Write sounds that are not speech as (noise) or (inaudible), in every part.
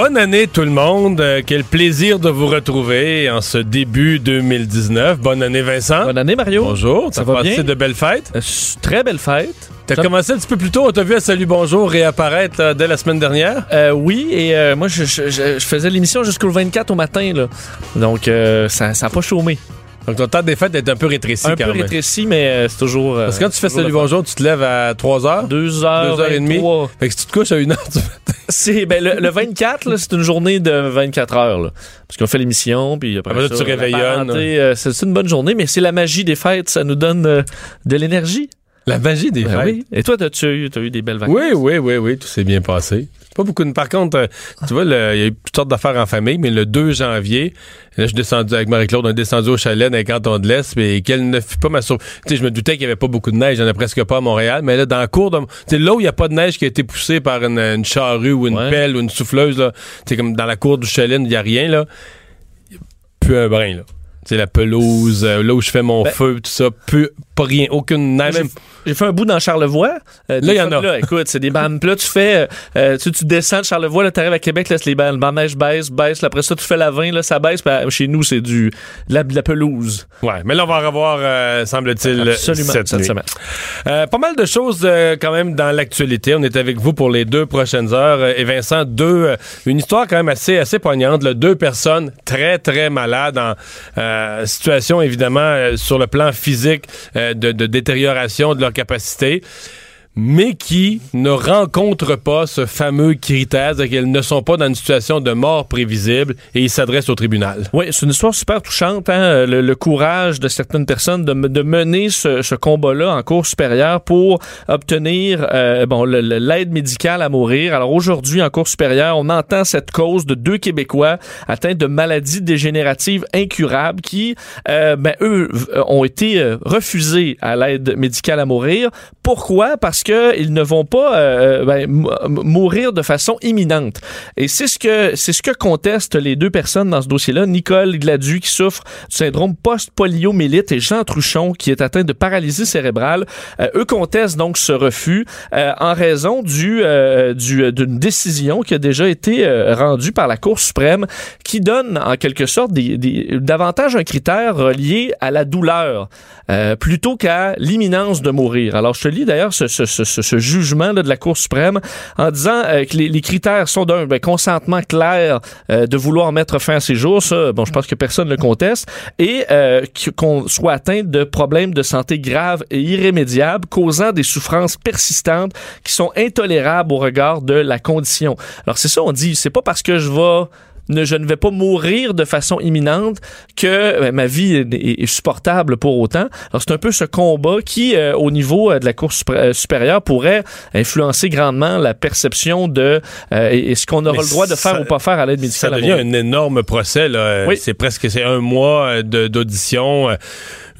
Bonne année tout le monde. Euh, quel plaisir de vous retrouver en ce début 2019. Bonne année Vincent. Bonne année, Mario. Bonjour. Ça va passé bien? de belles fêtes? Euh, très belle fête. T'as commencé un petit peu plus tôt. On t'a vu à Salut Bonjour réapparaître là, dès la semaine dernière? Euh, oui, et euh, moi, je, je- je- je faisais l'émission jusqu'au 24 au matin. Là. Donc, euh, ça n'a pas chômé. Donc ton temps des fêtes est un peu rétréci Un quand peu même. rétréci, mais euh, c'est toujours. euh, Parce que quand tu fais Salut. Bonjour, tu te lèves à 3 heures? Deux heures, Deux heures et demie. 23. Fait que si tu te couches à 1 heure, tu (laughs) C'est, ben, le, le 24, là, c'est une journée de 24 heures. Là, parce qu'on fait l'émission, puis après, Après ça, ça, tu réveillonnes. euh, c'est c'est une bonne journée, mais c'est la magie des fêtes. Ça nous donne euh, de l'énergie. La magie des Ben fêtes. oui. Et toi, t'as-tu eu, t'as eu des belles vacances? Oui, oui, oui, oui, tout s'est bien passé. Pas beaucoup de... Par contre, euh, tu vois, il y a eu toutes sortes d'affaires en famille, mais le 2 janvier, là, je suis descendu avec Marie-Claude, on est descendu au chalet dans les cantons de l'Est, mais quelle ne fut pas ma surprise. Tu sais, je me doutais qu'il y avait pas beaucoup de neige, il y en a presque pas à Montréal, mais là, dans le cours de... Tu sais, là où il n'y a pas de neige qui a été poussée par une, une charrue ou une Ouais. pelle ou une souffleuse, là, tu sais, comme dans la cour du chalet, il n'y a rien, là. Plus un brin, là. Tu sais, la pelouse, euh, là où je fais mon Ben- feu, tout ça, plus, pas rien, aucune. J'ai- Même- J'ai fait un bout dans Charlevoix. Euh, Là, il y en a. Là, écoute, c'est des bandes. Là, tu fais, euh, euh, tu, tu descends de Charlevoix, là, t'arrives à Québec, là, c'est les bandes. De neige baisse, baisse. Là, après ça, tu fais la 20, là, ça baisse. Puis, chez nous, c'est du, de la, de la pelouse. Ouais, mais là, on va en revoir, euh, semble-t-il, cette, cette semaine. Pas mal de choses quand même dans l'actualité. On est avec vous pour les deux prochaines heures. Et Vincent, deux, une histoire quand même assez, assez poignante. là. Deux personnes très, très malades en situation, évidemment, sur le plan physique de, de détérioration de leur capacité mais qui ne rencontrent pas ce fameux critère, c'est-à-dire qu'elles ne sont pas dans une situation de mort prévisible et ils s'adressent au tribunal. Oui, c'est une histoire super touchante, hein, le, le courage de certaines personnes de, de mener ce, ce combat-là en cours supérieure pour obtenir euh, bon l'aide médicale à mourir. Alors aujourd'hui, en cours supérieure, on entend cette cause de deux Québécois atteints de maladies dégénératives incurables qui, euh, ben, eux, ont été euh, refusés à l'aide médicale à mourir. Pourquoi? Parce que ils ne vont pas euh, ben, m- m- mourir de façon imminente. Et c'est ce que c'est ce que contestent les deux personnes dans ce dossier-là, Nicole Gladu qui souffre du syndrome post-poliomyélite et Jean Truchon qui est atteint de paralysie cérébrale. Euh, eux contestent donc ce refus euh, en raison du euh, du d'une décision qui a déjà été euh, rendue par la Cour suprême qui donne en quelque sorte des, des davantage un critère relié à la douleur euh, plutôt qu'à l'imminence de mourir. Alors je te d'ailleurs ce, jugement de la Cour suprême en disant euh, que les, critères sont d'un ben, consentement clair euh, de vouloir mettre fin à ses jours, ça, bon, je pense que personne ne le conteste, et euh, qu- qu'on soit atteint de problèmes de santé graves et irrémédiables causant des souffrances persistantes qui sont intolérables au regard de la condition. Alors c'est ça, on dit, c'est pas parce que je vais ne, je ne vais pas mourir de façon imminente que ben, ma vie est, est- est supportable pour autant. Alors c'est un peu ce combat qui, euh, au niveau euh, de la Cour euh, supérieure, pourrait influencer grandement la perception de euh, et, et ce qu'on aura Mais le droit de faire ça- ou pas faire à l'aide Ça médicale. à devient un énorme procès. Là. Euh, Oui. C'est presque c'est un mois de- d'audition.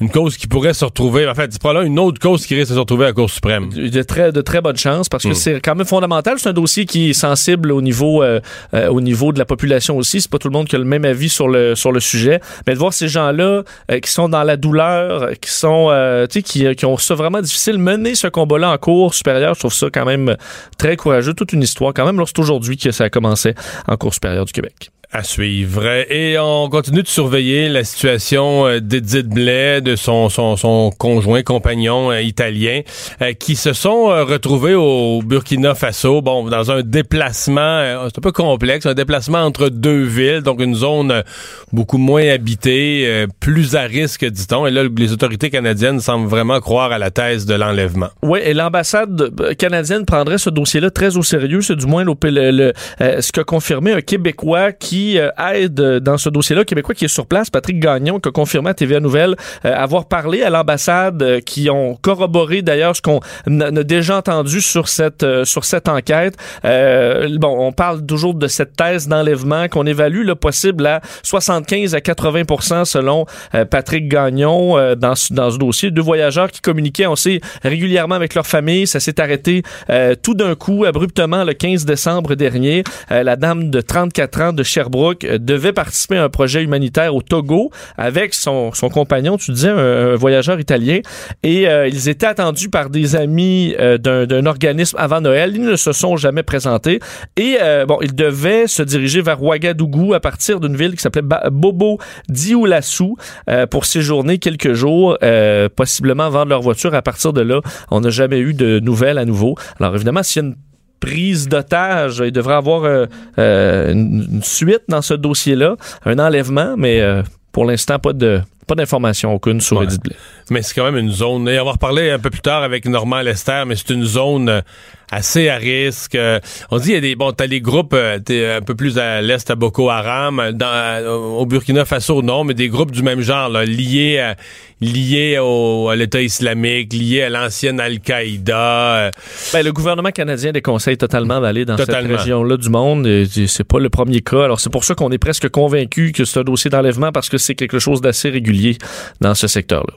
Euh, Une cause qui pourrait se retrouver. En fait, c'est probablement une autre cause qui risque de se retrouver à la Cour suprême. de très de très bonnes chances parce que Mm. c'est quand même fondamental c'est un dossier qui est sensible au niveau euh, euh, au niveau de la population aussi c'est pas tout le monde qui a le même avis sur le sur le sujet mais de voir ces gens-là euh, qui sont dans la douleur euh, qui sont euh, tu sais qui, qui ont ça vraiment difficile mener ce combat-là en cours supérieure je trouve ça quand même très courageux toute une histoire quand même lorsque aujourd'hui que ça a commencé en cours supérieure du Québec À suivre. Et on continue de surveiller la situation euh, d'Edith Blais, de son, son, son conjoint, compagnon euh, italien, euh, qui se sont retrouvés au Burkina Faso, bon, dans un déplacement, c'est un peu complexe, un déplacement entre deux villes, donc une zone beaucoup moins habitée, plus à risque, dit-on. Et là, les autorités canadiennes semblent vraiment croire à la thèse de l'enlèvement. Oui, et l'ambassade canadienne prendrait ce dossier-là très au sérieux. C'est du moins le, le- ce qu'a confirmé un Québécois qui qui euh, aide dans ce dossier-là, Québécois qui est sur place, Patrick Gagnon, qui a confirmé à TVA Nouvelle euh, avoir parlé à l'ambassade, euh, qui ont corroboré d'ailleurs ce qu'on a, déjà entendu sur cette sur cette enquête. Euh, bon, on parle toujours de cette thèse d'enlèvement qu'on évalue le possible à 75 à 80 selon euh, Patrick Gagnon euh, dans, dans ce dossier. Deux voyageurs qui communiquaient, on sait, régulièrement avec leur famille. Ça s'est arrêté tout d'un coup, abruptement, le 15 décembre dernier. La dame de 34 ans de Sherbrooke euh, devait participer à un projet humanitaire au Togo avec son, son compagnon, tu disais, un, un voyageur italien. Et euh, ils étaient attendus par des amis euh, d'un organisme avant Noël. Ils ne se sont jamais présentés. Et euh, bon, ils devaient se diriger vers Ouagadougou à partir d'une ville qui s'appelait Bobo Dioulassou euh, pour séjourner quelques jours, euh, possiblement vendre leur voiture. À partir de là, on n'a jamais eu de nouvelles à nouveau. Alors évidemment, s'il y a une prise d'otage, il devrait avoir euh, euh, une, suite dans ce dossier-là, un enlèvement, mais euh, pour l'instant, pas de pas d'informations aucune sur Ouais. Edith Blais. Mais c'est quand même une zone. Et on va reparler un peu plus tard avec Normand Lester, mais c'est une zone assez à risque. Euh, on dit il y a des bon, t'as les groupes euh, t'es un peu plus à l'est à Boko Haram, dans, euh, au Burkina Faso non, mais des groupes du même genre là, liés à, liés au, à l'État islamique, liés à l'ancienne Al-Qaïda. euh, Ben, le gouvernement canadien déconseille totalement d'aller dans Totalement. cette région-là du monde. Et C'est pas le premier cas. Alors, c'est pour ça qu'on est presque convaincu que c'est un dossier d'enlèvement parce que c'est quelque chose d'assez régulier dans ce secteur-là.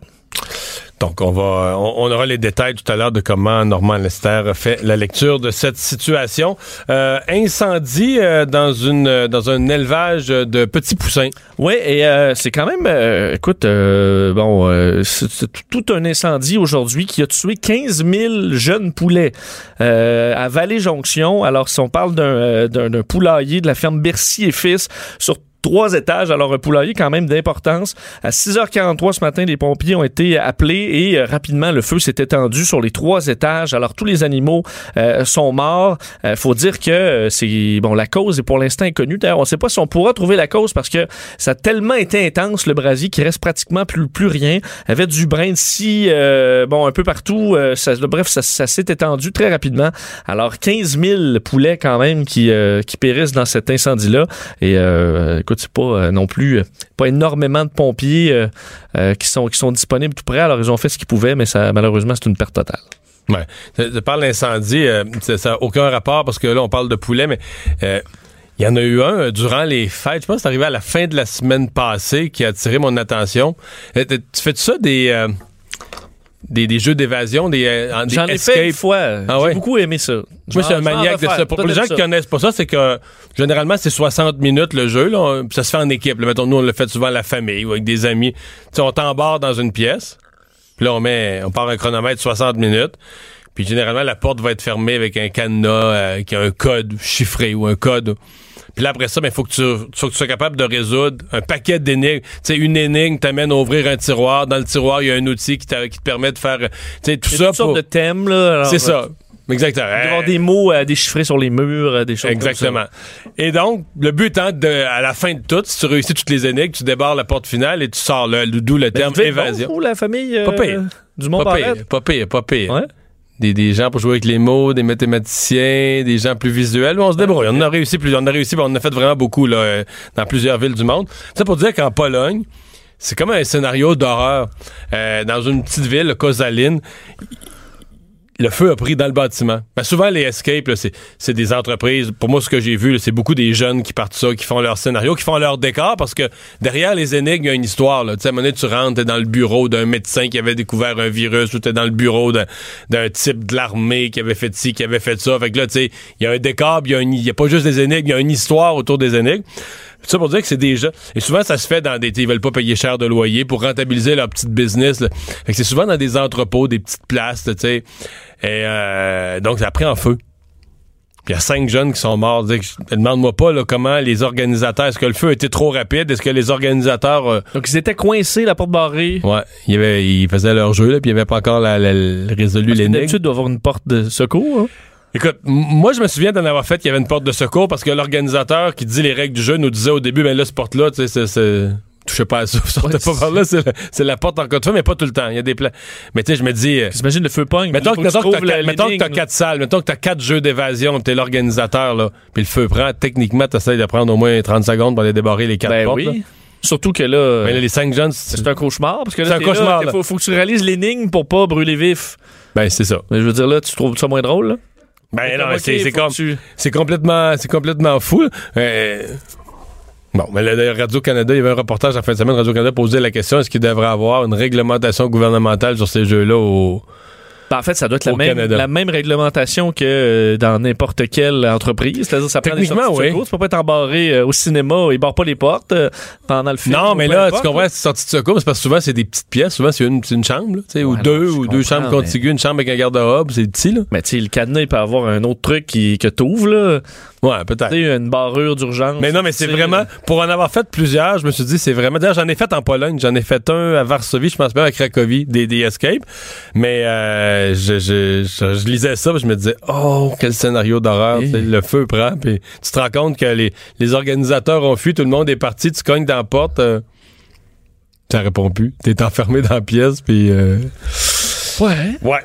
Donc, on va, on, aura les détails tout à l'heure de comment Normand Lester fait la lecture de cette situation. Euh, incendie euh, dans une, dans un élevage de petits poussins. Oui, et euh, c'est quand même, euh, écoute, bon, c'est tout un incendie aujourd'hui qui a tué 15 000 jeunes poulets à Vallée-Jonction. Alors, si on parle d'un d'un d'un poulailler de la ferme Bercy et Fils sur trois étages, alors un poulailler quand même d'importance. À 6h43 ce matin, les pompiers ont été appelés et euh, rapidement le feu s'est étendu sur les trois étages. Alors tous les animaux euh, sont morts. Euh, faut dire que euh, c'est bon, la cause est pour l'instant inconnue. D'ailleurs, on ne sait pas si on pourra trouver la cause parce que ça a tellement été intense le brasier qu'il reste pratiquement plus plus rien. Il y avait du brin de scie, euh, bon un peu partout. euh, ça, bref, ça, s'est étendu très rapidement. Alors 15 000 poulets quand même qui qui périssent dans cet incendie-là. Et pas euh, non plus euh, pas énormément de pompiers euh, qui sont qui sont disponibles tout près. Alors ils ont fait ce qu'ils pouvaient, mais ça malheureusement c'est une perte totale. Ouais. Je, parle d'incendie, ça n'a aucun rapport parce que là, on parle de poulet, mais il y en a eu un durant les fêtes. Je pense que c'est arrivé à la fin de la semaine passée qui a attiré mon attention. Tu fais ça des, des, des jeux d'évasion, des, euh, des J'en ai escape? fait une fois. Ah J'ai ouais? beaucoup aimé ça. Moi, je suis un maniaque de ça. Pour les gens qui connaissent pas ça, c'est que généralement, c'est 60 minutes le jeu. Là, On- ça se fait en équipe. Là. Mettons, nous, on le fait souvent à la famille ou avec des amis. Tu sais, on t'embarque dans une pièce. Puis là, on met, on part un chronomètre 60 minutes. Puis généralement, la porte va être fermée avec un cadenas euh, qui a un code chiffré ou un code. Puis là, après ça, il faut, que tu, faut que tu sois capable de résoudre un paquet d'énigmes. Tu sais, une énigme t'amène à ouvrir un tiroir. Dans le tiroir, il y a un outil qui, te permet de faire... Tu sais, tout ça toutes sortes pour... de thèmes là. C'est ça. euh, Exactement. Il avoir des mots euh, déchiffrés sur les murs, euh, des choses Exactement. Et donc, le but étant de, à la fin de tout, si tu réussis toutes les énigmes, tu débarres la porte finale et tu sors d'où le terme évasion. Ou la famille euh, Pas pire. du Mont Pas pire, pas pire, pas pire. Ouais. Des, des gens pour jouer avec les mots, des mathématiciens, des gens plus visuels. On se débrouille. On a réussi plus, on a réussi, on en a fait vraiment beaucoup là, euh, dans plusieurs villes du monde. Ça pour dire qu'en Pologne, c'est comme un scénario d'horreur. Euh, dans une petite ville, Kozaline, le feu a pris dans le bâtiment. Ben, souvent, les escapes, c'est, des entreprises. Pour moi, ce que j'ai vu, c'est beaucoup des jeunes qui partent ça, qui font leur scénario, qui font leur décor, parce que derrière les énigmes, il y a une histoire. Là. À un moment tu rentres, dans le bureau d'un médecin qui avait découvert un virus, ou t'es dans le bureau d'un, type de l'armée qui avait fait ci, qui avait fait ça. Fait que là, tu sais, il y a un décor, il y y a pas juste des énigmes, il y a une histoire autour des énigmes. Ça pour dire que c'est gens. Et souvent, ça se fait dans des. Ils veulent pas payer cher de loyer pour rentabiliser leur petite business. là. Fait que c'est souvent dans des entrepôts, des petites places, tu sais. Et euh, donc, ça a pris en feu. Puis il y a cinq jeunes qui sont morts. Demande-moi pas là, comment les organisateurs. Est-ce que le feu été trop rapide? Est-ce que les organisateurs. euh, Donc ils étaient coincés, la porte barrée. ouais, ils faisaient leur jeu, là, puis il n'y avait pas encore la, la- la- résolu l'énigme. D'habitude, il doit avoir une porte de secours. hein. Écoute, moi, je me souviens d'en avoir fait qu'il y avait une porte de secours parce que l'organisateur qui dit les règles du jeu nous disait au début, ben là, cette porte-là, tu sais, c'est- touchez pas à ça, (laughs) sortez Ouais, pas par là, c'est la, porte encore de feu, mais pas tout le temps. Il y a des plans. Mais tu sais, je me dis, euh, T'imagines le feu pogne. mettons, il que, que t'as quatre- salles, mettons que t'as quatre jeux d'évasion, t'es l'organisateur, là, puis le feu prend, techniquement, t'essayes de prendre au moins 30 secondes pour aller débarrer les quatre Ben portes. là. oui. Surtout que là, Mais là, les cinq jeunes, c'est c'est un cauchemar. Parce que là, C'est un cauchemar, là. Faut, faut que tu réalises l'énigme pour pas brûler vif. ben, c'est ça. Mais je veux dire, là, tu trouves ça moins drôle, là? Ben non, c'est c'est complètement, c'est complètement fou. Euh, Bon, mais le, Radio-Canada, il y avait un reportage en fin de semaine, Radio-Canada posait la question, est-ce qu'il devrait avoir une réglementation gouvernementale sur ces jeux-là au... Ben, en fait, ça doit être la même, la même réglementation que euh, dans n'importe quelle entreprise. C'est-à-dire, ça prend des sorties de oui. secours. Tu peux pas être embarré euh, au cinéma, ils barrent pas les portes euh, pendant le film. Non, mais là, tu comprends, c'est sorti de secours, c'est parce que souvent, c'est des petites pièces. Souvent, c'est une, chambre, là, ou deux, ou deux chambres mais- contiguës, une chambre avec un garde-robe, c'est petit, là. Mais tu sais, le cadenas, il peut avoir un autre truc qui, que t'ouvres, là. Ouais, peut-être. Une barrure d'urgence. Mais non, mais c'est vraiment, pour en avoir fait plusieurs, je me suis dit, c'est vraiment, d'ailleurs, j'en ai fait en Pologne, j'en ai fait un à Varsovie, je pense bien à Cracovie, des, des escapes, mais euh, je, je, je, je lisais ça, puis je me disais, oh, quel scénario d'horreur, le feu prend, puis tu te rends compte que les, les organisateurs ont fui, tout le monde est parti, tu cognes dans la porte, euh, ça répond plus, t'es enfermé dans la pièce, puis... euh, Ouais. Ouais.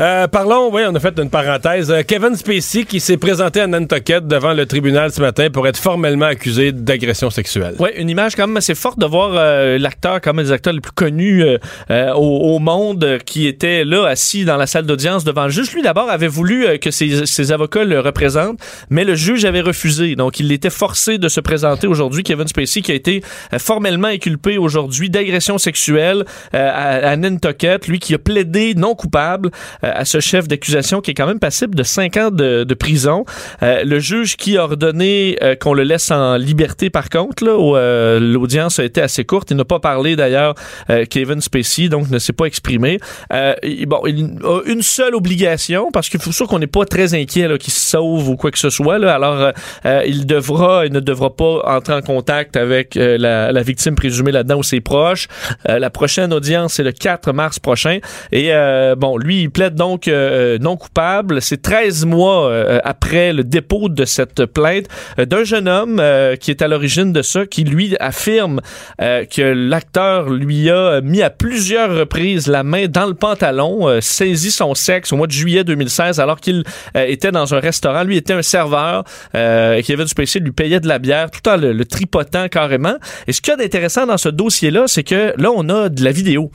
Euh, parlons, oui, on a fait une parenthèse. Euh, Kevin Spacey qui s'est présenté à Nantucket devant le tribunal ce matin pour être formellement accusé d'agression sexuelle. Ouais, une image quand même assez forte de voir euh, l'acteur, comme un des acteurs les plus connus euh, euh, au, au monde, qui était là, assis dans la salle d'audience devant le juge. Lui, d'abord, avait voulu que ses, ses avocats le représentent, mais le juge avait refusé. Donc, il était forcé de se présenter aujourd'hui. Kevin Spacey, qui a été formellement inculpé aujourd'hui d'agression sexuelle à, à Nantucket, lui qui a plaidé non coupable à ce chef d'accusation qui est quand même passible de 5 ans de, de prison. Euh, le juge qui a ordonné euh, qu'on le laisse en liberté, par contre, euh, l'audience a été assez courte. Il n'a pas parlé d'ailleurs, euh, Kevin Spacey, donc ne s'est pas exprimé. Euh, il- bon, il a une seule obligation, parce qu'il faut sûr qu'on n'est pas très inquiet qu'il se sauve ou quoi que ce soit. Là. Alors, euh, euh, il devra, il ne devra pas entrer en contact avec euh, la, la victime présumée là-dedans ou ses proches. Euh, la prochaine audience, c'est le 4 mars prochain. Et euh, bon, lui, il plaide donc euh, non coupable. C'est 13 mois euh, après le dépôt de cette plainte euh, d'un jeune homme euh, qui est à l'origine de ça, qui lui affirme euh, que l'acteur lui a mis à plusieurs reprises la main dans le pantalon, euh, saisi son sexe au mois de juillet 2016 alors qu'il euh, était dans un restaurant. Lui était un serveur. Euh, Kevin Spacey lui payait de la bière tout en le, le tripotant carrément. Et ce qu'il y a d'intéressant dans ce dossier-là, c'est que là, on a de la vidéo.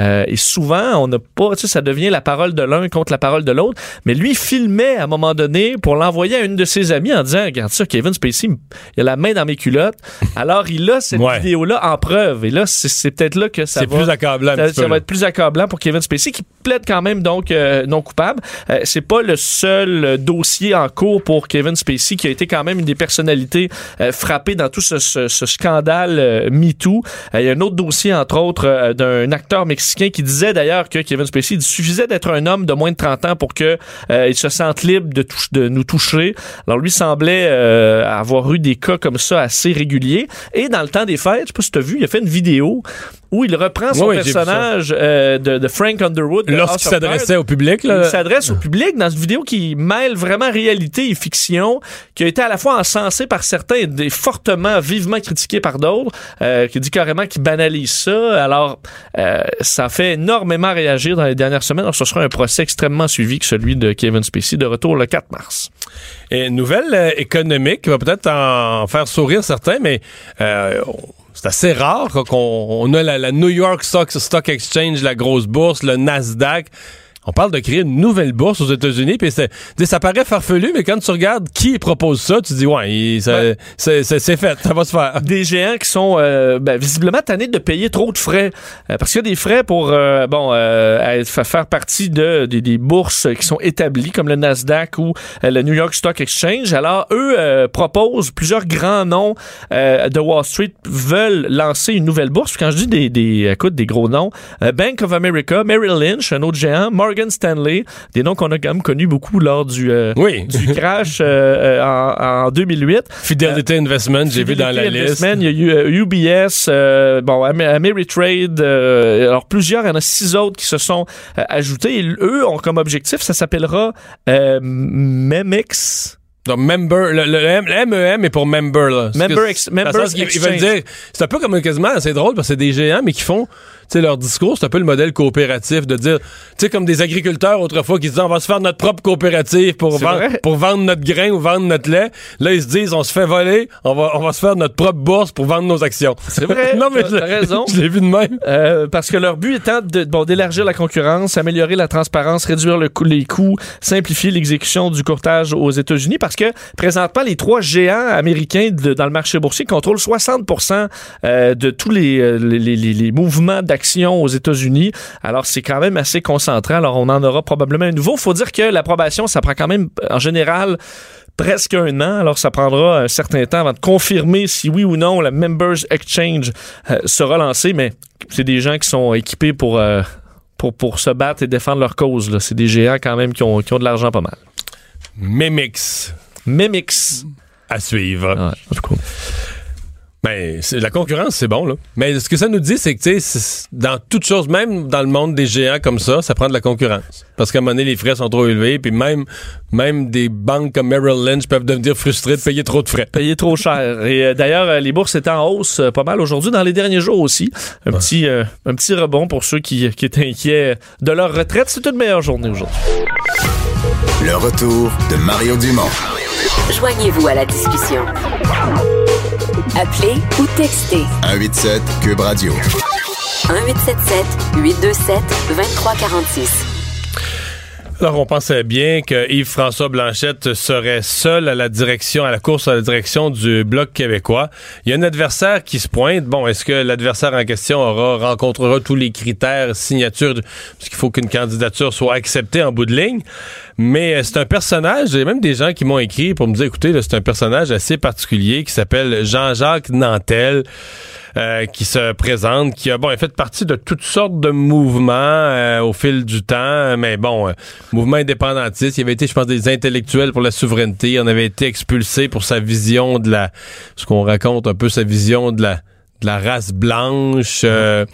Euh, et souvent, on n'a pas, tu sais, ça devient la parole de l'un contre la parole de l'autre. Mais lui filmait à un moment donné pour l'envoyer à une de ses amies en disant, regarde ça, Kevin Spacey, il a la main dans mes culottes. (laughs) Alors, il a cette Ouais. vidéo-là en preuve. Et là, c'est peut-être là que ça va. plus accablant Ça, ça va être plus accablant pour Kevin Spacey qui plaide quand même donc euh, non coupable. Euh, c'est pas le seul euh, dossier en cours pour Kevin Spacey qui a été quand même une des personnalités frappées dans tout ce, ce- ce scandale MeToo. Il y a un autre dossier entre autres d'un acteur mexicain qui disait d'ailleurs que Kevin Spacey il suffisait d'être un homme de moins de 30 ans pour que euh, il se sente libre de, nous toucher. Alors lui semblait euh, avoir eu des cas comme ça assez réguliers. Et dans le temps des fêtes, je sais pas si tu as vu, il a fait une vidéo où il reprend son Oui, personnage euh, de, de Frank Underwood. de Lorsqu'il s'adressait au public, Il là, s'adresse au public dans une vidéo qui mêle vraiment réalité et fiction, qui a été à la fois encensée par certains et fortement, vivement critiquée par d'autres, euh, qui dit carrément qu'il banalise ça. Alors, euh, ça fait énormément réagir dans les dernières semaines. Alors, ce sera un procès extrêmement suivi que celui de Kevin Spacey, de retour le 4 mars. Et nouvelle euh, économique qui va peut-être en faire sourire certains, mais euh, c'est assez rare qu'on on a la, la New York Stock Exchange, la grosse bourse, le Nasdaq. On parle de créer une nouvelle bourse aux États-Unis, puis ça paraît farfelu, mais quand tu regardes qui propose ça, tu dis ouais, il- ça- Ouais. c'est- c'est c'est fait, ça va se faire. des géants qui sont euh, ben, visiblement tannés de payer trop de frais. Euh, parce qu'il y a des frais pour euh, bon euh, faire partie de, des- des bourses qui sont établies, comme le Nasdaq ou euh, le New York Stock Exchange. Alors, eux euh, proposent plusieurs grands noms euh, de Wall Street veulent lancer une nouvelle bourse. Puis quand je dis des, des, écoute, des gros noms, Bank of America, Merrill Lynch, un autre géant, Morgan Stanley, des noms qu'on a quand même connus beaucoup lors du, euh, Oui. du (laughs) crash euh, euh, en, en 2008. Fidelity Investment, j'ai vu dans la Fidelity liste. Investment, Il y a eu euh, UBS, euh, bon, Am- Ameritrade, euh, alors plusieurs, il y en a six autres qui se sont euh, ajoutés. Et eux ont comme objectif, ça s'appellera euh, Memex. Donc, member, le, le- le MEM est pour member, là. Member ex- sens qu'ils- Ils veulent dire, c'est un peu comme quasiment, c'est drôle parce que c'est des géants, mais qui font, sais, leur discours, c'est un peu le modèle coopératif de dire, tu sais, comme des agriculteurs autrefois qui se disaient, on va se faire notre propre coopérative pour, vendre, vrai. pour vendre notre grain ou vendre notre lait. Là, ils se disent, on se fait voler, on va, on va se faire notre propre bourse pour vendre nos actions. C'est vrai, (laughs) non, mais t'as- raison. je l'ai vu de même. Euh, parce que leur but étant de, bon, d'élargir la concurrence, améliorer la transparence, réduire le coût- les coûts, simplifier l'exécution du courtage aux États-Unis, parce que présentement, les trois géants américains de- dans le marché boursier contrôlent 60% euh, de tous les, euh, les, les- les- les mouvements aux États-Unis. Alors, c'est quand même assez concentré. Alors, on en aura probablement un nouveau. faut dire que l'approbation, ça prend quand même, en général, presque un an. Alors, ça prendra un certain temps avant de confirmer si oui ou non la Members Exchange euh, sera lancée. Mais c'est des gens qui sont équipés pour, euh, pour, pour se battre et défendre leur cause. C'est des géants quand même qui ont, qui ont de l'argent pas mal. Memix Memix. à suivre. Ouais, cas. Ben, la concurrence, c'est bon, là. Mais ce que ça nous dit, c'est que, tu sais, c'est- dans toute chose, même dans le monde des géants comme ça, ça prend de la concurrence. Parce qu'à un moment donné, les frais sont trop élevés, puis même, même des banques comme Merrill Lynch peuvent devenir frustrées de payer trop de frais. Payer trop cher. Et euh, d'ailleurs, euh, les bourses étaient en hausse euh, pas mal aujourd'hui, dans les derniers jours aussi. Un, petit, euh, un petit rebond pour ceux qui, qui étaient inquiets de leur retraite. C'est une meilleure journée aujourd'hui. Le retour de Mario Dumont. Joignez-vous à la discussion. Appelez ou textez 187 Cube Radio. 1877 827 2346. Alors, on pensait bien que Yves-François Blanchette serait seul à la direction, à la course à la direction du Bloc québécois. Il y a un adversaire qui se pointe. Bon, est-ce que l'adversaire en question aura, rencontrera tous les critères, signatures, parce qu'il faut qu'une candidature soit acceptée en bout de ligne? Mais euh, c'est un personnage, a même des gens qui m'ont écrit pour me dire, écoutez, c'est un personnage assez particulier qui s'appelle Jean-Jacques Nantel. euh, qui se présente, qui a bon, fait partie de toutes sortes de mouvements euh, au fil du temps, mais bon, euh, mouvement indépendantiste, il avait été, je pense, des intellectuels pour la souveraineté, en avait été expulsé pour sa vision de la, ce qu'on raconte un peu sa vision de la, de la race blanche. euh,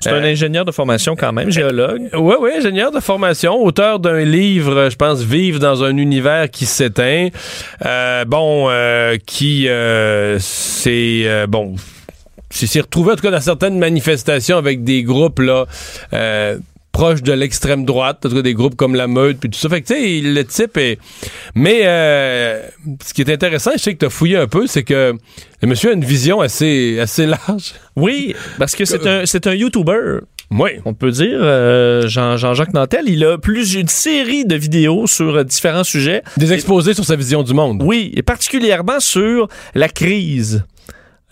C'est un ingénieur de formation quand même, géologue. oui, oui, ingénieur de formation, auteur d'un livre, je pense, Vivre dans un univers qui s'éteint. Euh, bon, euh, qui euh, c'est euh, bon, s'est s'est retrouvé en tout cas dans certaines manifestations avec des groupes là. Proches de l'extrême droite, en tout cas des groupes comme la Meute puis tout ça. Fait que tu sais, le type est mais euh, ce qui est intéressant, je sais que tu as fouillé un peu, c'est que le monsieur a une vision assez assez large. (laughs) Oui, parce que c'est un, c'est un YouTuber. Oui. on peut dire, euh, Jean- Jean-Jacques Nantel, il a plus une série de vidéos sur euh, différents sujets. Des exposés sur sa vision du monde. Oui, et particulièrement sur la crise.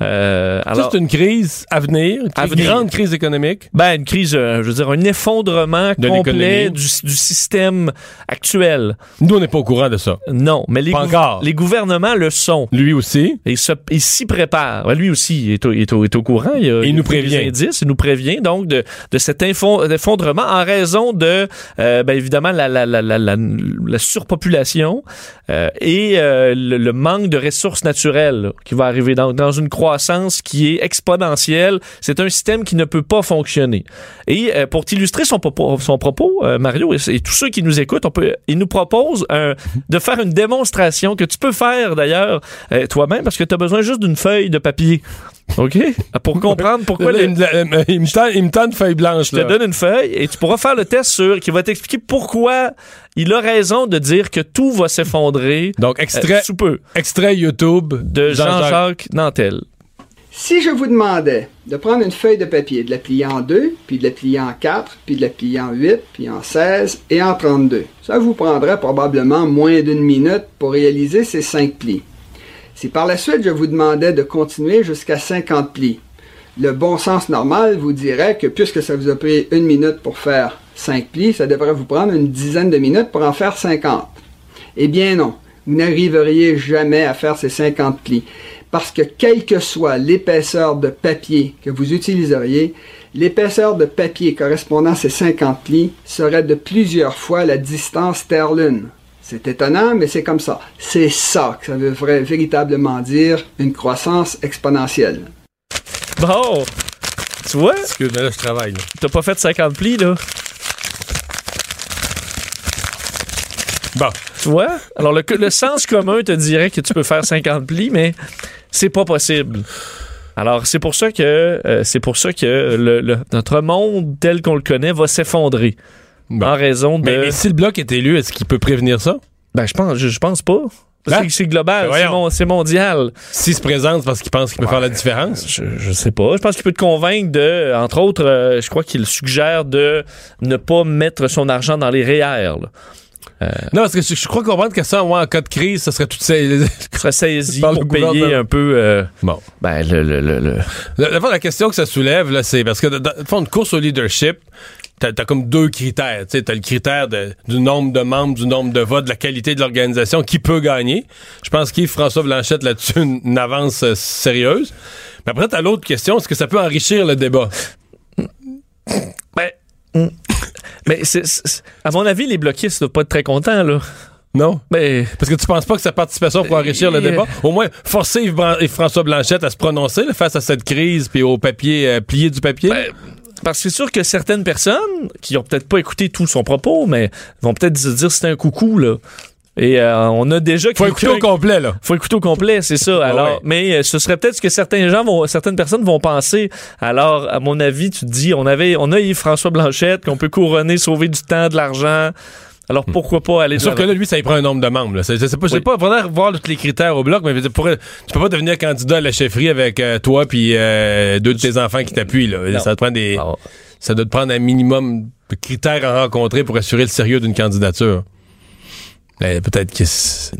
Euh, alors, c'est une crise à venir, une À crise- venir. grande crise économique. ben, une crise, euh, je veux dire, un effondrement De complet du, du système actuel. Nous, on n'est pas au courant de ça. Non, mais les, Pas gouv- encore. les gouvernements le sont. Lui aussi. Et il s'y prépare. Ouais, Lui aussi, il est au, il est au- il est au courant. Il, a- nous prévient. indices. Il nous prévient donc de, de cet effondrement en raison de, euh, ben, évidemment, la, la, la, la, la- la surpopulation euh, et euh, le, le manque de ressources naturelles qui va arriver dans, dans une croissance qui est exponentielle. C'est un système qui ne peut pas fonctionner. Et euh, pour t'illustrer son, propos- son propos, euh, Mario, et, et tous ceux qui nous écoutent, on peut, il nous propose un- de faire une démonstration que tu peux faire d'ailleurs euh, toi-même parce que tu as besoin juste d'une feuille de papier. OK? Pour comprendre pourquoi Là, le- il, me, tend, il me tend une feuille blanche. je te donne une feuille et tu pourras faire le test sur qui va t'expliquer pourquoi il a raison de dire que tout va s'effondrer Donc, euh, extrait, sous peu extrait YouTube de Jean-Jacques Nantel. Si je vous demandais de prendre une feuille de papier, de la plier en deux, puis de la plier en quatre, puis de la plier en huit, puis en 16 et en 32, ça vous prendrait probablement moins d'une minute pour réaliser ces cinq plis. Si par la suite je vous demandais de continuer jusqu'à 50 plis, le bon sens normal vous dirait que puisque ça vous a pris une minute pour faire 5 plis, ça devrait vous prendre une dizaine de minutes pour en faire 50. Eh bien non, vous n'arriveriez jamais à faire ces 50 plis. Parce que quelle que soit l'épaisseur de papier que vous utiliseriez, l'épaisseur de papier correspondant à ces 50 plis serait de plusieurs fois la distance Terre-Lune. C'est étonnant, mais c'est comme ça. C'est ça que ça veut véritablement dire une croissance exponentielle. Bon, tu vois, Excuse, mais là, je travaille. t'as pas fait 50 plis, là? Bon. Tu vois? Alors, le, le sens commun te dirait que tu peux faire 50 plis, mais c'est pas possible. Alors, c'est pour ça que, euh, c'est pour ça que le- le- notre monde tel qu'on le connaît va s'effondrer. Bon. En raison de. Mais, mais si le bloc est élu, est-ce qu'il peut prévenir ça? Ben, je pense, je, je pense pas. Parce Hein? c'est global, Ben c'est, c'est mondial. S'il se présente, c'est parce qu'il pense qu'il peut faire la différence? Je, je sais pas. Je pense qu'il peut te convaincre de, entre autres, euh, je crois qu'il suggère de ne pas mettre son argent dans les REER. Là. Non, parce que je, je crois comprendre que ça, moi, en cas de crise, ça serait tout ça. Il serait saisi pour payer un peu. euh, Bon. ben, le, le, le, le- La, la- question que ça soulève, là, c'est parce que dans le fond, une course au leadership, t'as as comme deux critères. Tu t'as le critère de- du nombre de membres, du nombre de votes, de la qualité de l'organisation, qui peut gagner. Je pense qu'Yves-François Blanchette, là-dessus, une, (laughs) une avance euh, sérieuse. Mais après, t'as l'autre question, est-ce que ça peut enrichir le débat? Ben, mm. mais à mon avis, les bloquistes doivent pas être très contents, là. Non? Ben, Parce que tu penses pas que sa participation pour enrichir le Euh, débat? Au moins, forcer Yves Bran- Yves-François Blanchette à se prononcer là, face à cette crise, puis au papier, euh, plié du papier? Ben, parce que c'est sûr que certaines personnes qui ont peut-être pas écouté tout son propos, mais vont peut-être se dire c'est un coucou, là. Et euh, on a déjà Faut écouter au complet, là. faut écouter au complet, c'est ça. Alors, ouais. mais euh, ce serait peut-être ce que certains gens vont, certaines personnes vont penser. Alors, à mon avis, tu te dis, on avait, on a Yves-François Blanchette qu'on peut couronner, sauver du temps, de l'argent. Alors pourquoi pas aller Sauf que là, lui, ça y prend un nombre de membres. là. C'est- pas, Oui. pas, faudrait voir tous les critères au bloc, mais pour- tu peux pas devenir candidat à la chefferie avec euh, toi puis euh, deux de tes enfants qui t'appuient. Là. Ça, te prend des, ça doit te prendre un minimum de critères à rencontrer pour assurer le sérieux d'une candidature. Mais peut-être qu'il se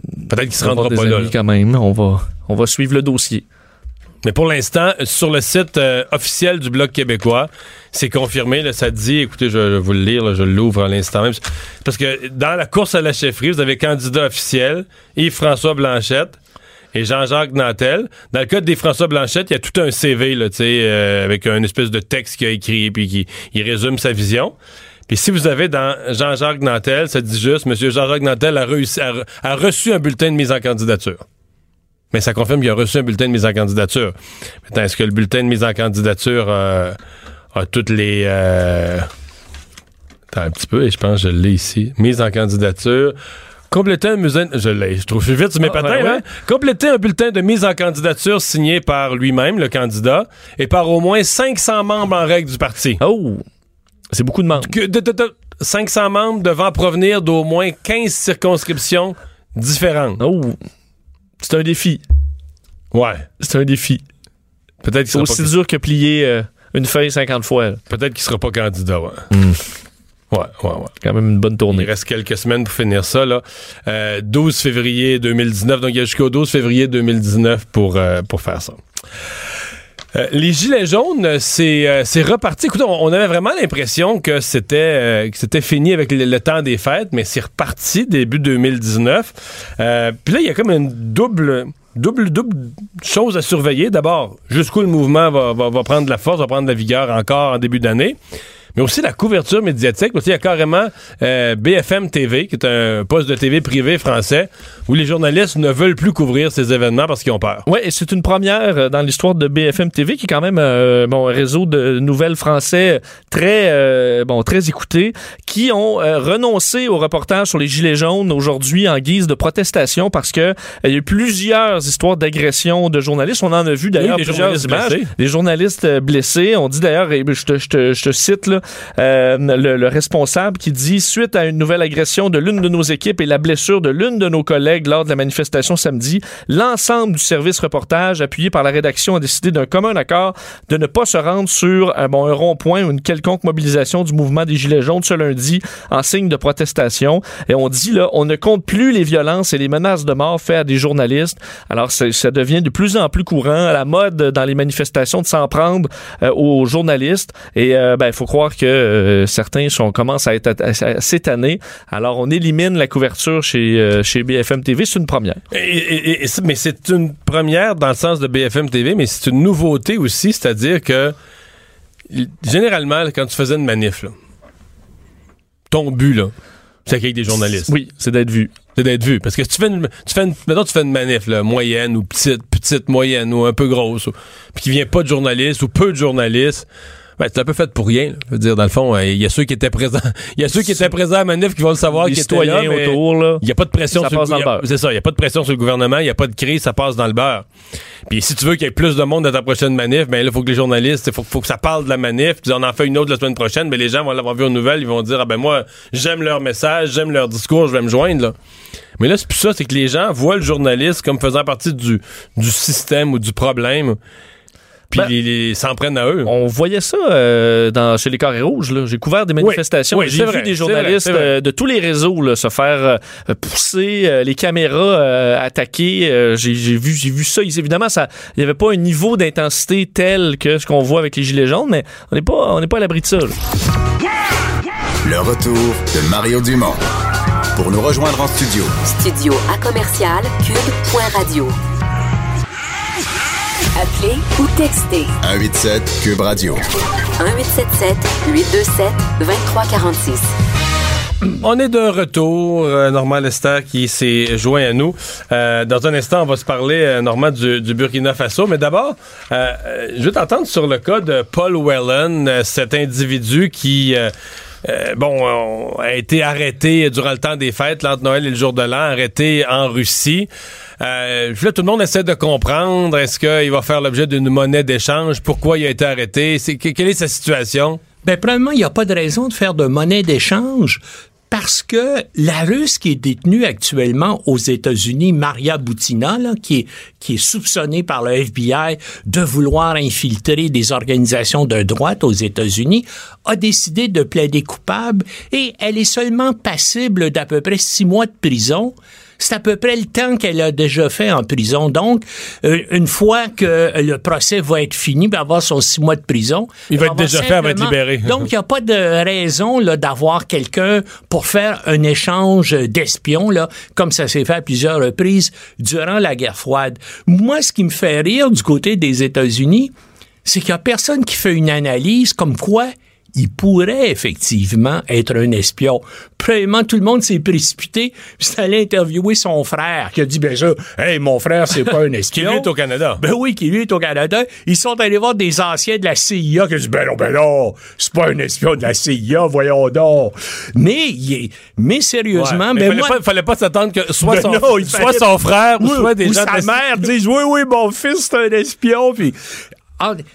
rendra pas là. quand même. On va, on va suivre le dossier. Mais pour l'instant, sur le site euh, officiel du Bloc québécois, c'est confirmé. Là, ça dit, écoutez, je, vais vous le lire, là, je l'ouvre à l'instant même. Parce que dans la course à la chefferie, vous avez candidat officiel, Yves-François Blanchette et Jean-Jacques Nantel. Dans le cas des François Blanchette, il y a tout un CV là, euh, avec une espèce de texte qu'il a écrit puis qui il résume sa vision. Puis si vous avez dans Jean-Jacques Nantel, ça dit juste, Monsieur Jean-Jacques Nantel a, réussi- a re- a reçu un bulletin de mise en candidature. Mais ça confirme qu'il a reçu un bulletin de mise en candidature. Maintenant, est-ce que le bulletin de mise en candidature euh, a toutes les... euh, Attends un petit peu, et je pense que je l'ai ici. Mise en candidature. Compléter un musée... Je l'ai, je trouve je suis vite sur mes Ah, patins, ben hein? Compléter un bulletin de mise en candidature signé par lui-même, le candidat, et par au moins 500 membres en règle du parti. Oh! C'est beaucoup de membres. Que, de- de- de- 500 membres devant provenir d'au moins 15 circonscriptions différentes. Oh! C'est un défi. Ouais. C'est un défi. Peut-être qu'il C'est sera, aussi pas, dur que plier euh, une feuille 50 fois. là. peut-être qu'il sera pas candidat, ouais. Ouais, ouais, ouais. Quand même une bonne Il tournée. reste quelques semaines pour finir ça. Là. Euh, 12 février 2019. Donc, il y a jusqu'au 12 février 2019 pour, euh, pour faire ça. Euh, les gilets jaunes, c'est euh, reparti. Écoutez, on, avait vraiment l'impression que c'était euh, fini avec le, temps des fêtes, mais c'est reparti début 2019. Euh, Puis là, il y a comme une double double double chose à surveiller. D'abord, jusqu'où le mouvement va, va, va prendre de la force, va prendre de la vigueur encore en début d'année. Mais aussi la couverture médiatique. Aussi, il y a carrément euh, BFM TV, qui est un poste de TV privé français, où les journalistes ne veulent plus couvrir ces événements parce qu'ils ont peur. Oui, et c'est une première euh, dans l'histoire de BFM TV, qui est quand même euh, bon, un réseau de nouvelles français très euh, bon très écouté, qui ont euh, renoncé au reportage sur les gilets jaunes aujourd'hui en guise de protestation parce que euh, il y a eu plusieurs histoires d'agression de journalistes. On en a vu d'ailleurs Oui, plusieurs journalistes images. blessés. Des journalistes blessés. On dit d'ailleurs, et je te, je te- je te cite là, euh, le, le responsable qui dit suite à une nouvelle agression de l'une de nos équipes et la blessure de l'une de nos collègues lors de la manifestation samedi, l'ensemble du service reportage appuyé par la rédaction a décidé d'un commun accord de ne pas se rendre sur un, bon, un rond-point ou une quelconque mobilisation du mouvement des Gilets jaunes ce lundi en signe de protestation. Et on dit là, on ne compte plus les violences et les menaces de mort faites à des journalistes. Alors ça devient de plus en plus courant à la mode dans les manifestations de s'en prendre euh, aux journalistes. Et euh, ben, il faut croire que euh, certains sont, commencent à être tannés. Alors on élimine la couverture chez, euh, chez BFM TV. C'est une première. Et- et- et- mais c'est une première dans le sens de BFM TV, mais c'est une nouveauté aussi, c'est-à-dire que généralement, quand tu faisais une manif, là, ton but, là, c'est ait des journalistes. Oui, c'est d'être vu. C'est d'être vu. Parce que si tu fais une, tu fais une, mettons, tu fais une manif, là, moyenne ou petite, petite, moyenne ou un peu grosse, ou- puis qu'il vient pas de journalistes ou peu de journalistes, Ben, c'est un peu fait pour rien. là. Je veux dire, dans le fond, euh, il y a ceux qui étaient présents. (laughs) Il y a ceux qui étaient présents à la manif qui vont le savoir qui étaient là, citoyens mais autour, là. Il n'y a pas de pression Ça sur passe le dans le gouvernement. beurre. C'est ça, il n'y a pas de pression sur le gouvernement, il n'y a pas de crise, ça passe dans le beurre. Puis si tu veux qu'il y ait plus de monde dans ta prochaine manif, ben là, il faut que les journalistes, il faut, faut que ça parle de la manif, puis on en fait une autre la semaine prochaine, mais les gens vont l'avoir vu aux nouvelles, ils vont dire, ah ben moi, j'aime leur message, j'aime leur discours, je vais me joindre, là. Mais là, c'est plus ça, c'est que les gens voient le journaliste comme faisant partie du, du système ou du problème, puis Ben, ils les- s'en prennent à eux. On voyait ça euh, dans, chez les Carrés Rouges. là. J'ai couvert des manifestations. oui, J'ai vu vrai, des journalistes vrai, euh, de tous les réseaux là, se faire euh, pousser, euh, les caméras euh, attaquer. Euh, j'ai j'ai vu, j'ai vu ça. Évidemment, ça, il n'y avait pas un niveau d'intensité tel que ce qu'on voit avec les gilets jaunes, mais on n'est pas, on n'est pas à l'abri de ça. là. Le retour de Mario Dumont. Pour nous rejoindre en studio, Studio à commercial cube.radio. Appelez ou textez 187 Cube Radio. 1877 827 2346. On est de retour, euh, Normand Lester qui s'est joint à nous. Euh, dans un instant, on va se parler, euh, Normand, du, du Burkina Faso. Mais d'abord, euh, je veux t'entendre sur le cas de Paul Whelan, cet individu qui... euh, euh, bon, on- a été arrêté durant le temps des fêtes, l'entre Noël et le jour de l'an, arrêté en Russie. Euh, là, tout le monde essaie de comprendre, est-ce qu'il va faire l'objet d'une monnaie d'échange? Pourquoi il a été arrêté? C'est, que- quelle est sa situation? Ben, premièrement, il n'y a pas de raison de faire de monnaie d'échange parce que la Russe qui est détenue actuellement aux États-Unis, Maria Butina, là, qui, est, qui est soupçonnée par le FBI de vouloir infiltrer des organisations de droite aux États-Unis, a décidé de plaider coupable et elle est seulement passible d'à peu près six mois de prison. C'est à peu près le temps qu'elle a déjà fait en prison. Donc, euh, une fois que le procès va être fini, va avoir son six mois de prison, Il va être déjà fait, elle va être libérée. Donc, il n'y a pas de raison là, d'avoir quelqu'un pour faire un échange d'espions, là, comme ça s'est fait à plusieurs reprises durant la guerre froide. Moi, ce qui me fait rire du côté des États-Unis, c'est qu'il n'y a personne qui fait une analyse comme quoi il pourrait effectivement être un espion. Premièrement, tout le monde s'est précipité, puis c'est allé interviewer son frère, qui a dit, bien sûr, hey, mon frère, c'est pas un (laughs) Qui espion. lui est au Canada? Ben oui, qui lui est au Canada. Ils sont allés voir des anciens de la CIA qui ont dit, ben non, ben non, c'est pas un espion de la CIA, voyons donc. Mais, il mais sérieusement, Ouais, mais ben fallait, moi... pas, fallait pas s'attendre que soit, Ben son, non, soit fallait- son frère ou soit des ou gens sa de- mère disent oui oui mon fils c'est un espion puis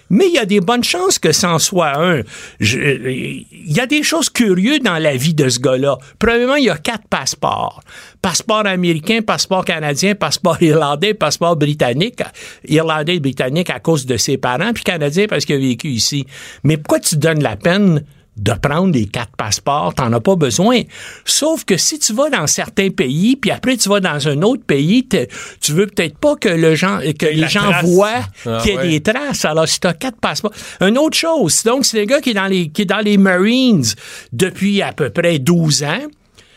mais il y a des bonnes chances que c'en soit un. Il y a des choses curieuses dans la vie de ce gars-là. Premièrement, il y a quatre passeports. Passeport américain, passeport canadien, passeport irlandais, passeport britannique. Irlandais et britannique à cause de ses parents, puis canadien parce qu'il a vécu ici. Mais pourquoi tu donnes la peine de prendre les quatre passeports, t'en as pas besoin. Sauf que si tu vas dans certains pays, puis après tu vas dans un autre pays, tu veux peut-être pas que le gens, que les la gens trace. voient Ah, qu'il y ait ouais. des traces. Alors si t'as quatre passeports, une autre chose, donc c'est un gars qui est dans les qui est dans les Marines depuis à peu près 12 ans,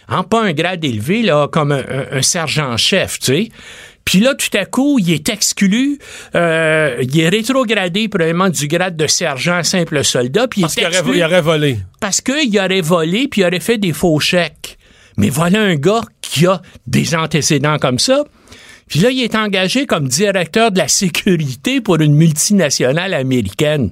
en pas un grade élevé là, comme un, un- un sergent-chef, tu sais. Puis là, tout à coup, il est exclu, euh, il est rétrogradé probablement du grade de sergent à simple soldat, puis il Parce est qu'il aurait, il aurait volé. parce qu'il aurait volé puis il aurait fait des faux chèques. Mais voilà un gars qui a des antécédents comme ça. Puis là, il est engagé comme directeur de la sécurité pour une multinationale américaine.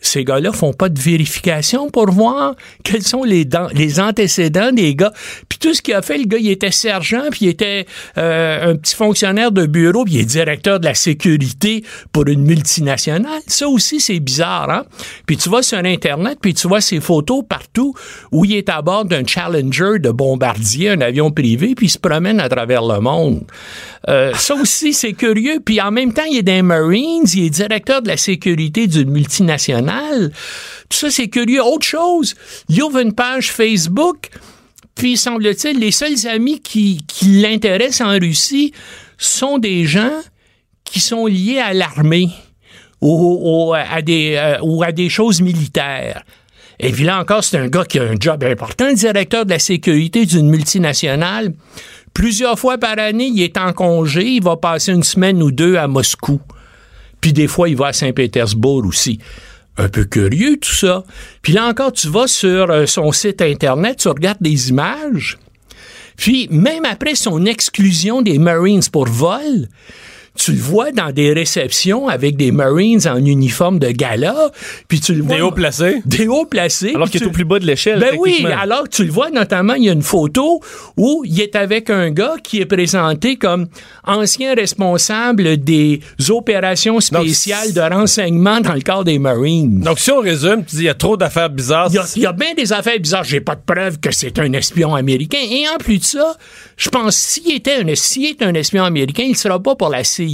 Ces gars-là font pas de vérification pour voir quels sont les, les antécédents des gars. Puis tout ce qu'il a fait, le gars, il était sergent, puis il était euh, un petit fonctionnaire de bureau, puis il est directeur de la sécurité pour une multinationale. Ça aussi, c'est bizarre, hein? Puis tu vas sur Internet, puis tu vois ses photos partout où il est à bord d'un Challenger de bombardier, un avion privé, puis il se promène à travers le monde. Euh, ça aussi, c'est curieux. Puis en même temps, il est les Marines, il est directeur de la sécurité d'une multinationale. Tout ça, c'est curieux. Autre chose, il ouvre une page Facebook, puis semble-t-il, les seuls amis qui, l'intéressent en Russie sont des gens qui sont liés à l'armée ou, ou à des, euh, ou à des choses militaires. Et puis là encore, c'est un gars qui a un job important, directeur de la sécurité d'une multinationale. Plusieurs fois par année, il est en congé, il va passer une semaine ou deux à Moscou. Puis des fois, il va à Saint-Pétersbourg aussi. Un peu curieux tout ça. Puis là encore, tu vas sur euh, son site Internet, tu regardes des images. Puis même après son exclusion des Marines pour vol, tu le vois dans des réceptions avec des Marines en uniforme de gala, puis tu le vois... Des hauts placés. (laughs) Des hauts placés. Alors qu'il est au plus bas de l'échelle. ben oui, alors tu le vois notamment, il y a une photo où il est avec un gars qui est présenté comme ancien responsable des opérations spéciales de renseignement dans le corps des Marines. Donc, si on résume, tu dis, il y a trop d'affaires bizarres. Il y, a, il y a bien des affaires bizarres. J'ai pas de preuve que c'est un espion américain. Et en plus de ça, je pense s'il était un, s'il est un espion américain, il sera pas pour la CIA.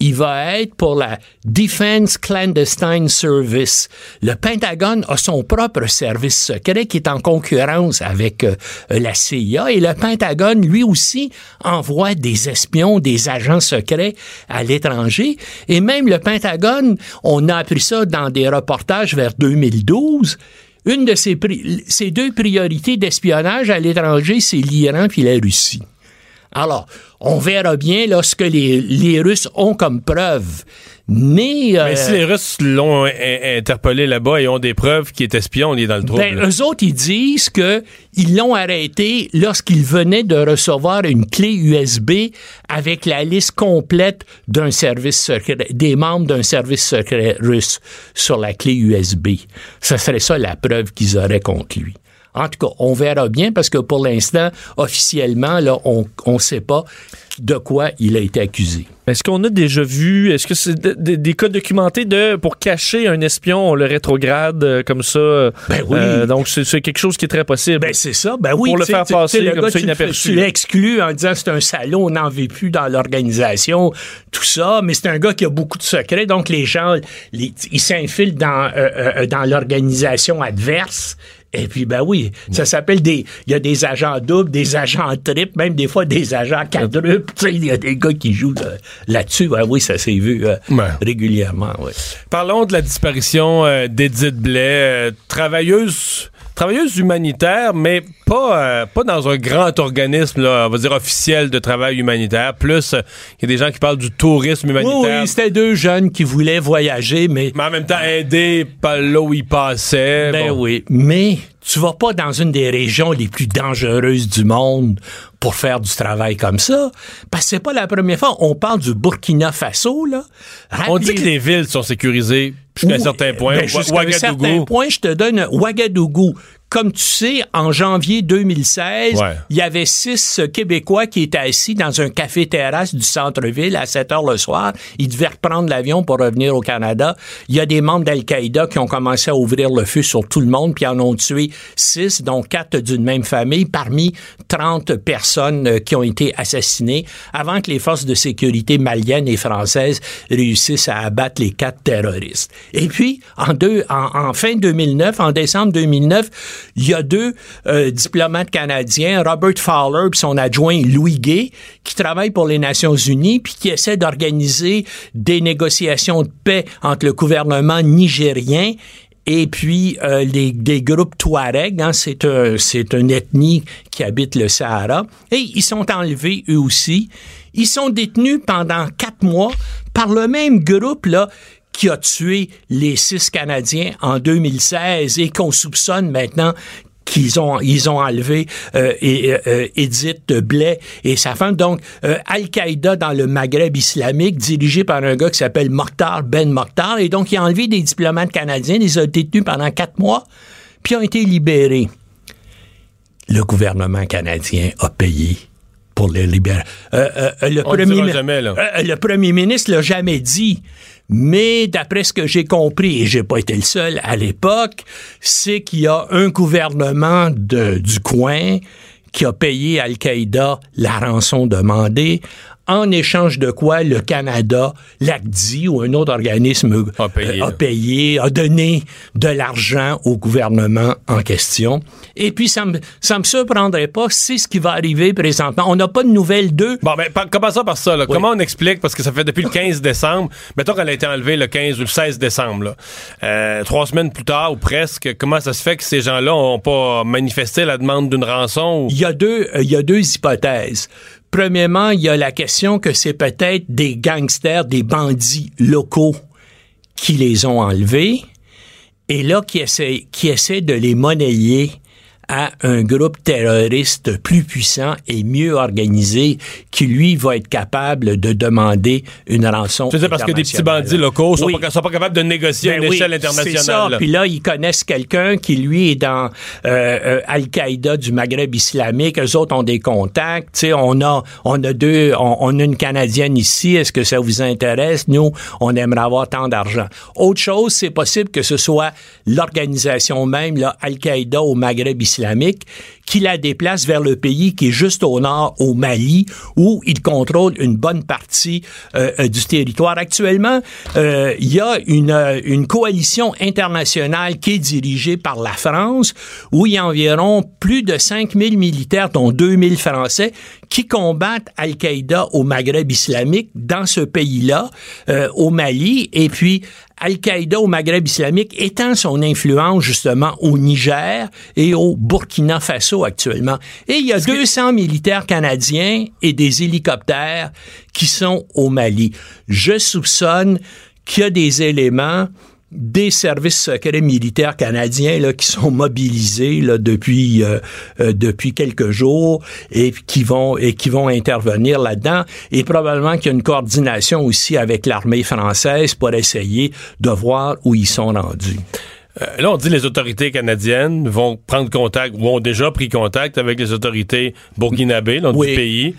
Il va être pour la Defense Clandestine Service. Le Pentagone a son propre service secret qui est en concurrence avec euh, la CIA et le Pentagone, lui aussi, envoie des espions, des agents secrets à l'étranger. Et même le Pentagone, on a appris ça dans des reportages vers 2012. Une de ses, ses deux priorités d'espionnage à l'étranger, c'est l'Iran puis la Russie. Alors, on verra bien là, ce que les, les Russes ont comme preuve. Mais, euh, Mais si les Russes l'ont in- interpellé là-bas et ont des preuves qu'il est espion, on est dans le trouble. ben, eux autres, ils disent que ils l'ont arrêté lorsqu'il venait de recevoir une clé USB avec la liste complète d'un service secret, des membres d'un service secret russe sur la clé USB. Ça serait ça la preuve qu'ils auraient contre lui. En tout cas, on verra bien parce que pour l'instant, officiellement, là, on ne sait pas de quoi il a été accusé. Est-ce qu'on a déjà vu, est-ce que c'est de- de- des cas documentés de pour cacher un espion, on le rétrograde euh, comme ça? Ben oui. euh, donc c'est c'est quelque chose qui est très possible. Ben c'est ça, ben oui. Pour le faire passer le comme gars, ça tu le inaperçu. Tu l'exclus en disant c'est un salaud, on n'en veut plus dans l'organisation, tout ça, mais c'est un gars qui a beaucoup de secrets, donc les gens, les- ils s'infilent dans, euh, dans l'organisation adverse. Et puis, ben oui, ça s'appelle des. Il y a des agents doubles, des agents triples, même des fois des agents quadruples. Tu sais, il y a des gars qui jouent là-dessus. Ben oui, ça s'est vu euh, Ouais. régulièrement. Parlons de la disparition euh, d'Edith Blais, euh, travailleuse, travailleuse humanitaire, mais pas, euh, pas dans un grand organisme, là, on va dire officiel de travail humanitaire. Plus, euh, il y a des gens qui parlent du tourisme humanitaire. oui, c'était deux jeunes qui voulaient voyager, mais mais en même temps, aider pas là où ils passaient. Ben Bon. oui, mais tu vas pas dans une des régions les plus dangereuses du monde pour faire du travail comme ça, parce que c'est pas la première fois. On parle du Burkina Faso, là. On dit que les villes sont sécurisées jusqu'à un certain point. ben, jusqu'à un certain point, je te donne Ouagadougou. Comme tu sais, en janvier 2016, Ouais. il y avait six euh, Québécois qui étaient assis dans un café-terrasse du centre-ville à 7 heures le soir. Ils devaient reprendre l'avion pour revenir au Canada. Il y a des membres d'Al-Qaïda qui ont commencé à ouvrir le feu sur tout le monde, puis en ont tué six, dont quatre d'une même famille, parmi 30 personnes euh, qui ont été assassinées avant que les forces de sécurité maliennes et françaises réussissent à abattre les quatre terroristes. Et puis, en, deux, en, en fin 2009, en décembre 2009, il y a deux euh, diplomates canadiens, Robert Fowler et son adjoint Louis Gay, qui travaillent pour les Nations Unies puis qui essaient d'organiser des négociations de paix entre le gouvernement nigérien et puis euh, les, des groupes Touareg, hein, c'est un, c'est une ethnie qui habite le Sahara, et ils sont enlevés eux aussi. Ils sont détenus pendant quatre mois par le même groupe là qui a tué les six Canadiens en 2016 et qu'on soupçonne maintenant qu'ils ont ils ont enlevé euh, et, euh, Edith Blais et sa femme donc euh, Al-Qaïda dans le Maghreb islamique dirigé par un gars qui s'appelle Mokhtar Ben Mokhtar et donc il a enlevé des diplomates canadiens ils les a détenus pendant quatre mois puis ont été libérés le gouvernement canadien a payé pour les libérer. Euh, euh, le, On le premier, jamais, là. euh, le premier ministre l'a jamais dit. Mais d'après ce que j'ai compris, et j'ai pas été le seul à l'époque, c'est qu'il y a un gouvernement de, du coin qui a payé Al-Qaïda la rançon demandée, en échange de quoi le Canada, l'ACDI ou un autre organisme A payé, euh, a payé, a donné de l'argent au gouvernement en question. Et puis, ça me, ça me surprendrait pas, c'est ce qui va arriver présentement. On n'a pas de nouvelles d'eux. Bon, ben, par- commençons par ça. Là. Comment on explique, parce que ça fait depuis le 15 décembre, mettons qu'elle a été enlevée le 15 ou le 16 décembre, là. Euh, trois semaines plus tard, ou presque, comment ça se fait que ces gens-là ont pas manifesté la demande d'une rançon? Ou... Il y a deux, euh, il y a deux hypothèses. Premièrement, il y a la question que c'est peut-être des gangsters, des bandits locaux qui les ont enlevés. Et là qui essaient, qui essaient de les monnayer à un groupe terroriste plus puissant et mieux organisé qui, lui, va être capable de demander une rançon. Sais, parce que des petits bandits locaux sont, Oui. pas, sont pas capables de négocier à Ben une oui, échelle C'est ça. internationale. là. Puis là, ils connaissent quelqu'un qui, lui, est dans euh, euh, Al-Qaïda du Maghreb islamique. Eux autres ont des contacts. Tu sais, on a, on a deux, on, on a une Canadienne ici. Est-ce que ça vous intéresse? Nous, on aimerait avoir tant d'argent. Autre chose, c'est possible que ce soit l'organisation même, Al-Qaïda au Maghreb islamique, islamique qui la déplace vers le pays qui est juste au nord, au Mali, où il contrôle une bonne partie euh, du territoire. Actuellement, euh, il y a une, euh, une coalition internationale qui est dirigée par la France, où il y a environ plus de 5000 militaires, dont 2000 Français, qui combattent Al-Qaïda au Maghreb islamique dans ce pays-là, euh, au Mali, et puis Al-Qaïda au Maghreb islamique étend son influence justement au Niger et au Burkina Faso actuellement. Et il y a 200 militaires canadiens et des hélicoptères qui sont au Mali. Je soupçonne qu'il y a des éléments des services secrets militaires canadiens là, qui sont mobilisés là, depuis euh, euh, depuis quelques jours et qui vont et qui vont intervenir là-dedans et probablement qu'il y a une coordination aussi avec l'armée française pour essayer de voir où ils sont rendus. Euh, là, on dit les autorités canadiennes vont prendre contact ou ont déjà pris contact avec les autorités burkinabées Oui. du pays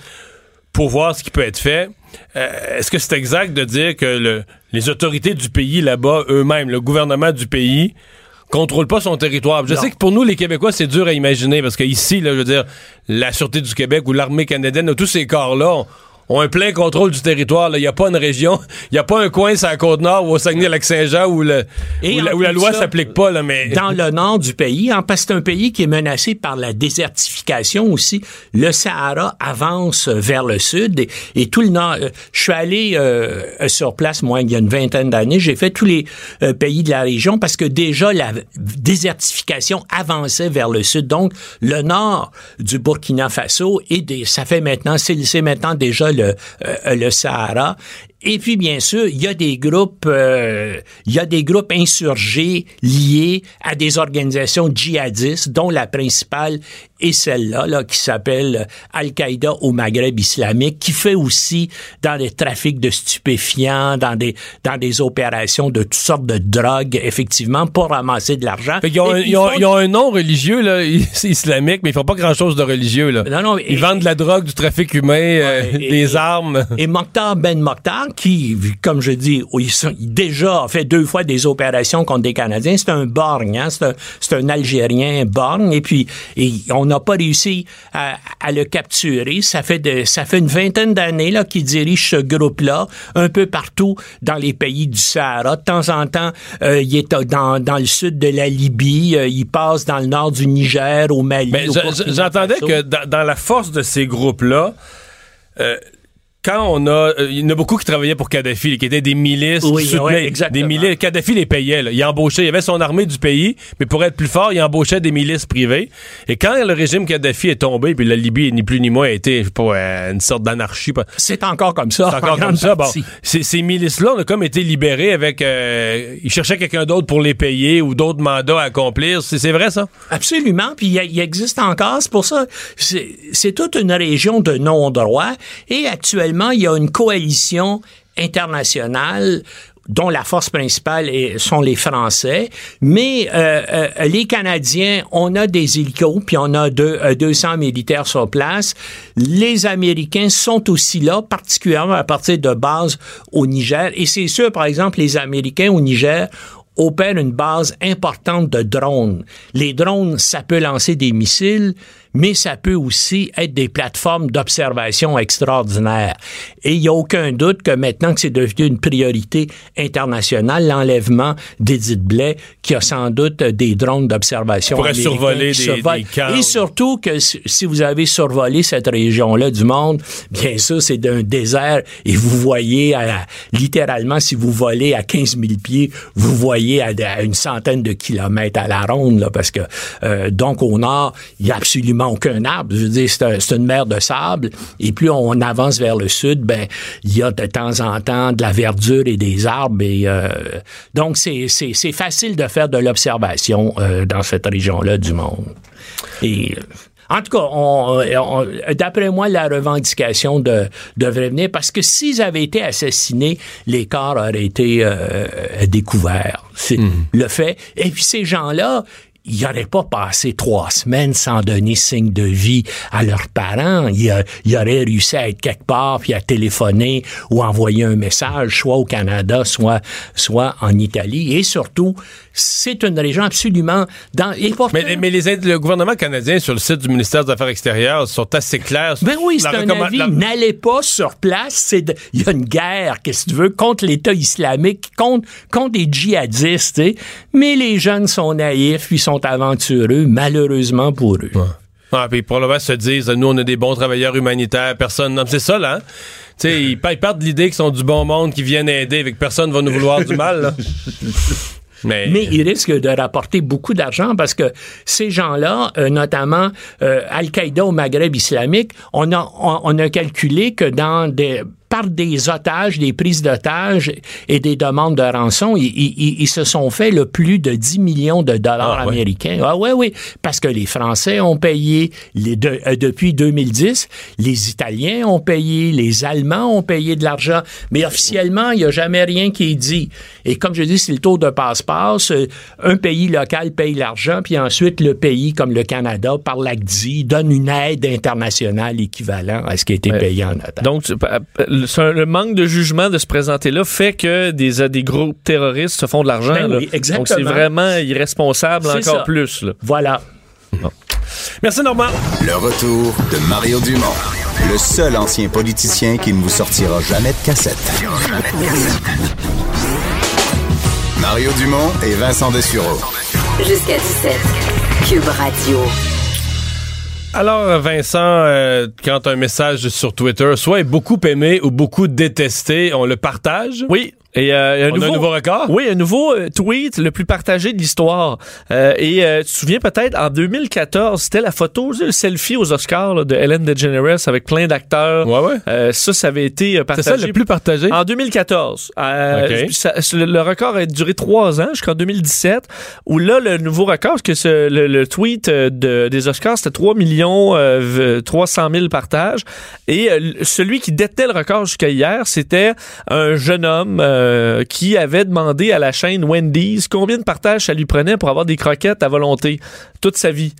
pour voir ce qui peut être fait. Euh, Est-ce que c'est exact de dire que le- les autorités du pays là-bas, eux-mêmes, le gouvernement du pays, contrôlent pas son territoire? Je Non. sais que pour nous, les Québécois, c'est dur à imaginer parce que ici, là, je veux dire, la Sûreté du Québec ou l'armée canadienne, tous ces corps-là, ont- un plein contrôle du territoire. Il n'y a pas une région, (laughs) il n'y a pas un coin sur la Côte-Nord ou au Saguenay-Lac-Saint-Jean où, le, Et où la, où la loi s'applique pas. Là, mais... dans le nord du pays, hein, parce que c'est un pays qui est menacé par la désertification aussi. Le Sahara avance vers le sud et, et tout le nord. euh, Je suis allé euh, sur place, moi, il y a une vingtaine d'années. J'ai fait tous les euh, pays de la région parce que déjà la désertification avançait vers le sud. Donc, le nord du Burkina Faso et des, ça fait maintenant, c'est c'est maintenant déjà le, euh, le Sahara. Et puis bien sûr, il y a des groupes, euh, il y a des groupes insurgés liés à des organisations djihadistes, dont la principale est celle-là, là, qui s'appelle Al-Qaïda au Maghreb islamique, qui fait aussi dans des trafics de stupéfiants, dans des dans des opérations de toutes sortes de drogues, effectivement, pour ramasser de l'argent. Qu'ils ont, un- ils, ont, font- ils ont un nom religieux, là, (laughs) islamique, mais ils font pas grand-chose de religieux. Là. Non, non, ils et- vendent de la drogue, du trafic humain, euh, et- (laughs) des et- armes. Et Mokhtar Ben Mokhtar, qui, comme je dis, ils sont- déjà a fait deux fois des opérations contre des Canadiens, c'est un borgne, hein, c'est un, un Algérien borgne, et puis et on n'a pas réussi à, à le capturer. Ça fait de, ça fait une vingtaine d'années là qu'il dirige ce groupe-là un peu partout dans les pays du Sahara. De temps en temps, euh, il est dans, dans le sud de la Libye, euh, il passe dans le nord du Niger, au Mali. J'entendais que dans, dans la force de ces groupes-là, euh, quand on a, euh, il y en a beaucoup qui travaillaient pour Kadhafi, qui étaient des milices, Oui, qui soutenaient des milices. Kadhafi les payait. Là. Il embauchait, il avait son armée du pays, mais pour être plus fort, il embauchait des milices privées. Et quand le régime Kadhafi est tombé, puis la Libye ni plus ni moins a été, je sais pas, euh, une sorte d'anarchie. C'est encore comme ça. C'est en encore comme ça. Bon, partie. ces, ces milices-là, on a comme été libérés avec. euh, ils cherchaient quelqu'un d'autre pour les payer ou d'autres mandats à accomplir. C'est vrai, ça? Absolument, puis il existe encore, c'est pour ça, c'est c'est toute une région de non-droit, et actuellement, il y a une coalition internationale dont la force principale sont les Français, mais euh, euh, les Canadiens, on a des hélicos, puis on a deux, euh, 200 militaires sur place. Les Américains sont aussi là, particulièrement à partir de bases au Niger, et c'est sûr, par exemple, les Américains au Niger opère une base importante de drones. Les drones, ça peut lancer des missiles, mais ça peut aussi être des plateformes d'observation extraordinaires. Et il n'y a aucun doute que maintenant que c'est devenu une priorité internationale, l'enlèvement d'Edith Blais, qui a sans doute des drones d'observation Pourrait survoler des- des camps. Et surtout que si si vous avez survolé cette région-là du monde, bien sûr, c'est d'un désert et vous voyez à- littéralement, si vous volez à 15 000 pieds, vous voyez à, à une centaine de kilomètres à la ronde, là, parce que euh, donc au nord, il y a absolument aucun arbre. Je veux dire, c'est un- c'est une mer de sable. Et plus on avance vers le sud, ben il y a de temps en temps de la verdure et des arbres. Et euh, donc c'est c'est c'est facile de faire de l'observation euh, dans cette région-là du monde. Et euh, en tout cas, on- on- d'après moi, la revendication de, devrait venir parce que s'ils avaient été assassinés, les corps auraient été euh, découverts. C'est le fait. Et puis ces gens-là, ils n'auraient pas passé trois semaines sans donner signe de vie à leurs parents. Ils, a- ils auraient réussi à être quelque part, puis à téléphoner ou envoyer un message, soit au Canada, soit, soit en Italie. Et surtout, c'est une région absolument... Dans, et pourtant- Mais, mais les, aides- le gouvernement canadien, sur le site du ministère des Affaires extérieures, sont assez clairs. Ben oui, c'est un recommand- avis. la- N'allez pas sur place. C'est de- Il y a une guerre, qu'est-ce que tu veux, contre l'État islamique, contre, contre des djihadistes. Mais les jeunes sont naïfs, puis sont aventureux, malheureusement pour eux. Ah, puis probablement se disent, nous, on a des bons travailleurs humanitaires, personne. Non, c'est ça, là. hein? Tu sais, ils, ils partent de l'idée qu'ils sont du bon monde, qu'ils viennent aider, avec personne va nous vouloir du mal, là. (laughs) Mais, ils risquent de rapporter beaucoup d'argent parce que ces gens-là, euh, notamment euh, Al-Qaïda au Maghreb islamique, on a, on a calculé que dans des des otages, des prises d'otages et des demandes de rançon, ils, ils- ils se sont fait le plus de 10 millions de dollars Ah, ouais. américains. Ah ouais, oui, parce que les Français ont payé les euh, depuis 2010, les Italiens ont payé, les Allemands ont payé de l'argent, mais officiellement, il n'y a jamais rien qui est dit. Et comme je dis, c'est le tour de passe-passe. Euh, Un pays local paye l'argent, puis ensuite le pays comme le Canada, par l'ACDI, donne une aide internationale équivalente à ce qui a été payé en otage. Donc, le c'est un- le manque de jugement de se présenter là fait que des, euh, des groupes terroristes se font de l'argent. Ben oui. Donc, c'est vraiment irresponsable encore ça. plus. là. Voilà. Merci, Normand. Le retour de Mario Dumont, le seul ancien politicien qui ne vous sortira jamais de cassette. Mario Dumont et Vincent Dessureau. Jusqu'à 17. Cube Radio. Alors, Vincent, euh, quand un message sur Twitter soit beaucoup aimé ou beaucoup détesté, on le partage? Oui. Et euh, un, On nouveau, a un nouveau record? Oui, un nouveau euh, tweet le plus partagé de l'histoire. Euh, et euh, tu te souviens peut-être, en 2014, c'était la photo, le selfie aux Oscars là, de Ellen DeGeneres avec plein d'acteurs. Ouais, ouais. Euh, ça, ça avait été euh, C'est partagé. ça le plus partagé? En 2014. Euh, Ok. ça- le, record a duré trois ans jusqu'en 2017, où là, le nouveau record, parce que ce- le, le tweet de, des Oscars, c'était 3 millions euh, v- 300 000 partages. Et celui qui détenait le record jusqu'à hier, c'était un jeune homme euh, qui avait demandé à la chaîne Wendy's combien de partages ça lui prenait pour avoir des croquettes à volonté toute sa vie.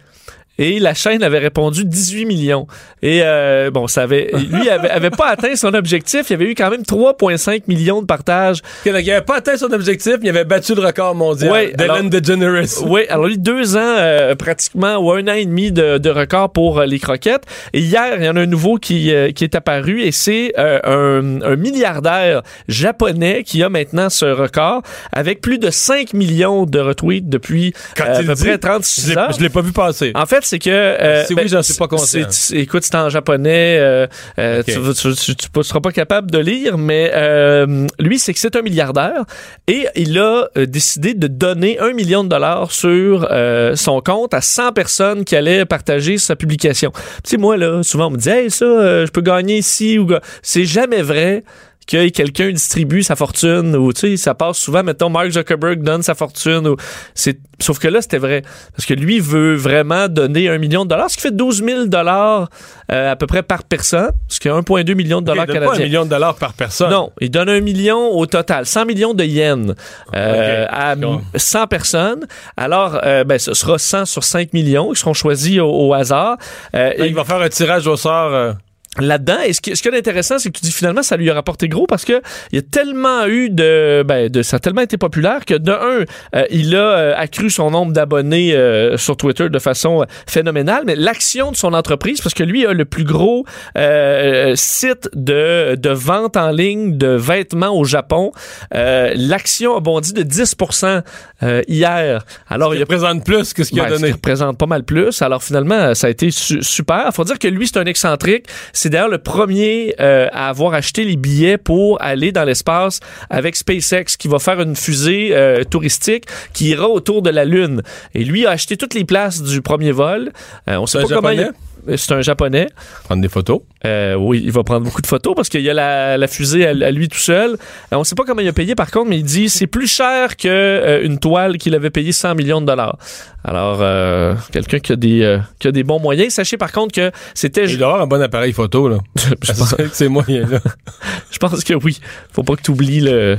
Et la chaîne avait répondu 18 millions. Et euh, bon, ça avait, lui avait, avait pas atteint son objectif. Il y avait eu quand même 3,5 millions de partages. Il n'avait pas atteint son objectif, mais il avait battu le record mondial Ouais, d'Ellen DeGeneres. Oui, alors lui, deux ans euh, pratiquement, ou un an et demi de, de record pour euh, les croquettes. Et hier, il y en a un nouveau qui, euh, qui est apparu et c'est euh, un, un milliardaire japonais qui a maintenant ce record avec plus de 5 millions de retweets depuis Quand à il peu dit, près Je 36 l'ai- heures. je l'ai pas vu passer. En fait, c'est que. euh, Si oui, j'en suis pas conscient. c'est- c'est- écoute, c'est en japonais. euh, euh, tu, tu, tu- tu ne seras pas capable de lire, mais euh, lui, c'est que c'est un milliardaire et il a décidé de donner un million de dollars sur son compte à 100 personnes qui allaient partager sa publication. Tu sais, moi, là, souvent, on me dit, hey, ça, je peux gagner ici ou. C'est jamais vrai que quelqu'un distribue sa fortune ou tu sais ça passe souvent mettons Mark Zuckerberg donne sa fortune ou c'est sauf que là c'était vrai parce que lui veut vraiment donner un million de dollars ce qui fait 12 000 dollars euh, à peu près par personne ce qui est 1,2 million de dollars donne pas un canadiens million de dollars par personne. non, il donne un million au total, 100 millions de yens euh, à je comprends. 100 personnes. Alors, euh, ben, ce sera 100 sur 5 millions qui seront choisis au, au hasard. Euh, Là, et- il va faire un tirage au sort. Là-dedans. Et ce qui, ce qui est intéressant, c'est que tu dis finalement, ça lui a rapporté gros parce que il y a tellement eu de, ben, de ça a tellement été populaire que de un, euh, il a euh, accru son nombre d'abonnés euh, sur Twitter de façon euh, phénoménale, mais l'action de son entreprise, parce que lui a le plus gros euh, site de, de vente en ligne de vêtements au Japon, euh, l'action a bondi de 10% euh, hier. Alors, il il représente plus que ce qu'il a ce donné. qui représente pas mal plus. Alors finalement, ça a été su- super. Faut dire que lui, c'est un excentrique. C'est c'est d'ailleurs le premier euh, à avoir acheté les billets pour aller dans l'espace avec SpaceX, qui va faire une fusée euh, touristique qui ira autour de la Lune. Et lui a acheté toutes les places du premier vol. Euh, on sait pas comment. Il- C'est un japonais. Prendre des photos. Euh, oui, il va prendre beaucoup de photos parce qu'il y a la, la fusée à, à lui tout seul. On sait pas comment il a payé par contre, mais il dit c'est plus cher que euh, une toile qu'il avait payé 100 millions de dollars. Alors, euh, quelqu'un qui a des qui a des bons moyens. Sachez par contre que c'était Il doit avoir un bon appareil photo, là. (laughs) je, pense, C'est ces moyens-là. (laughs) je pense que oui. Faut pas que tu oublies le,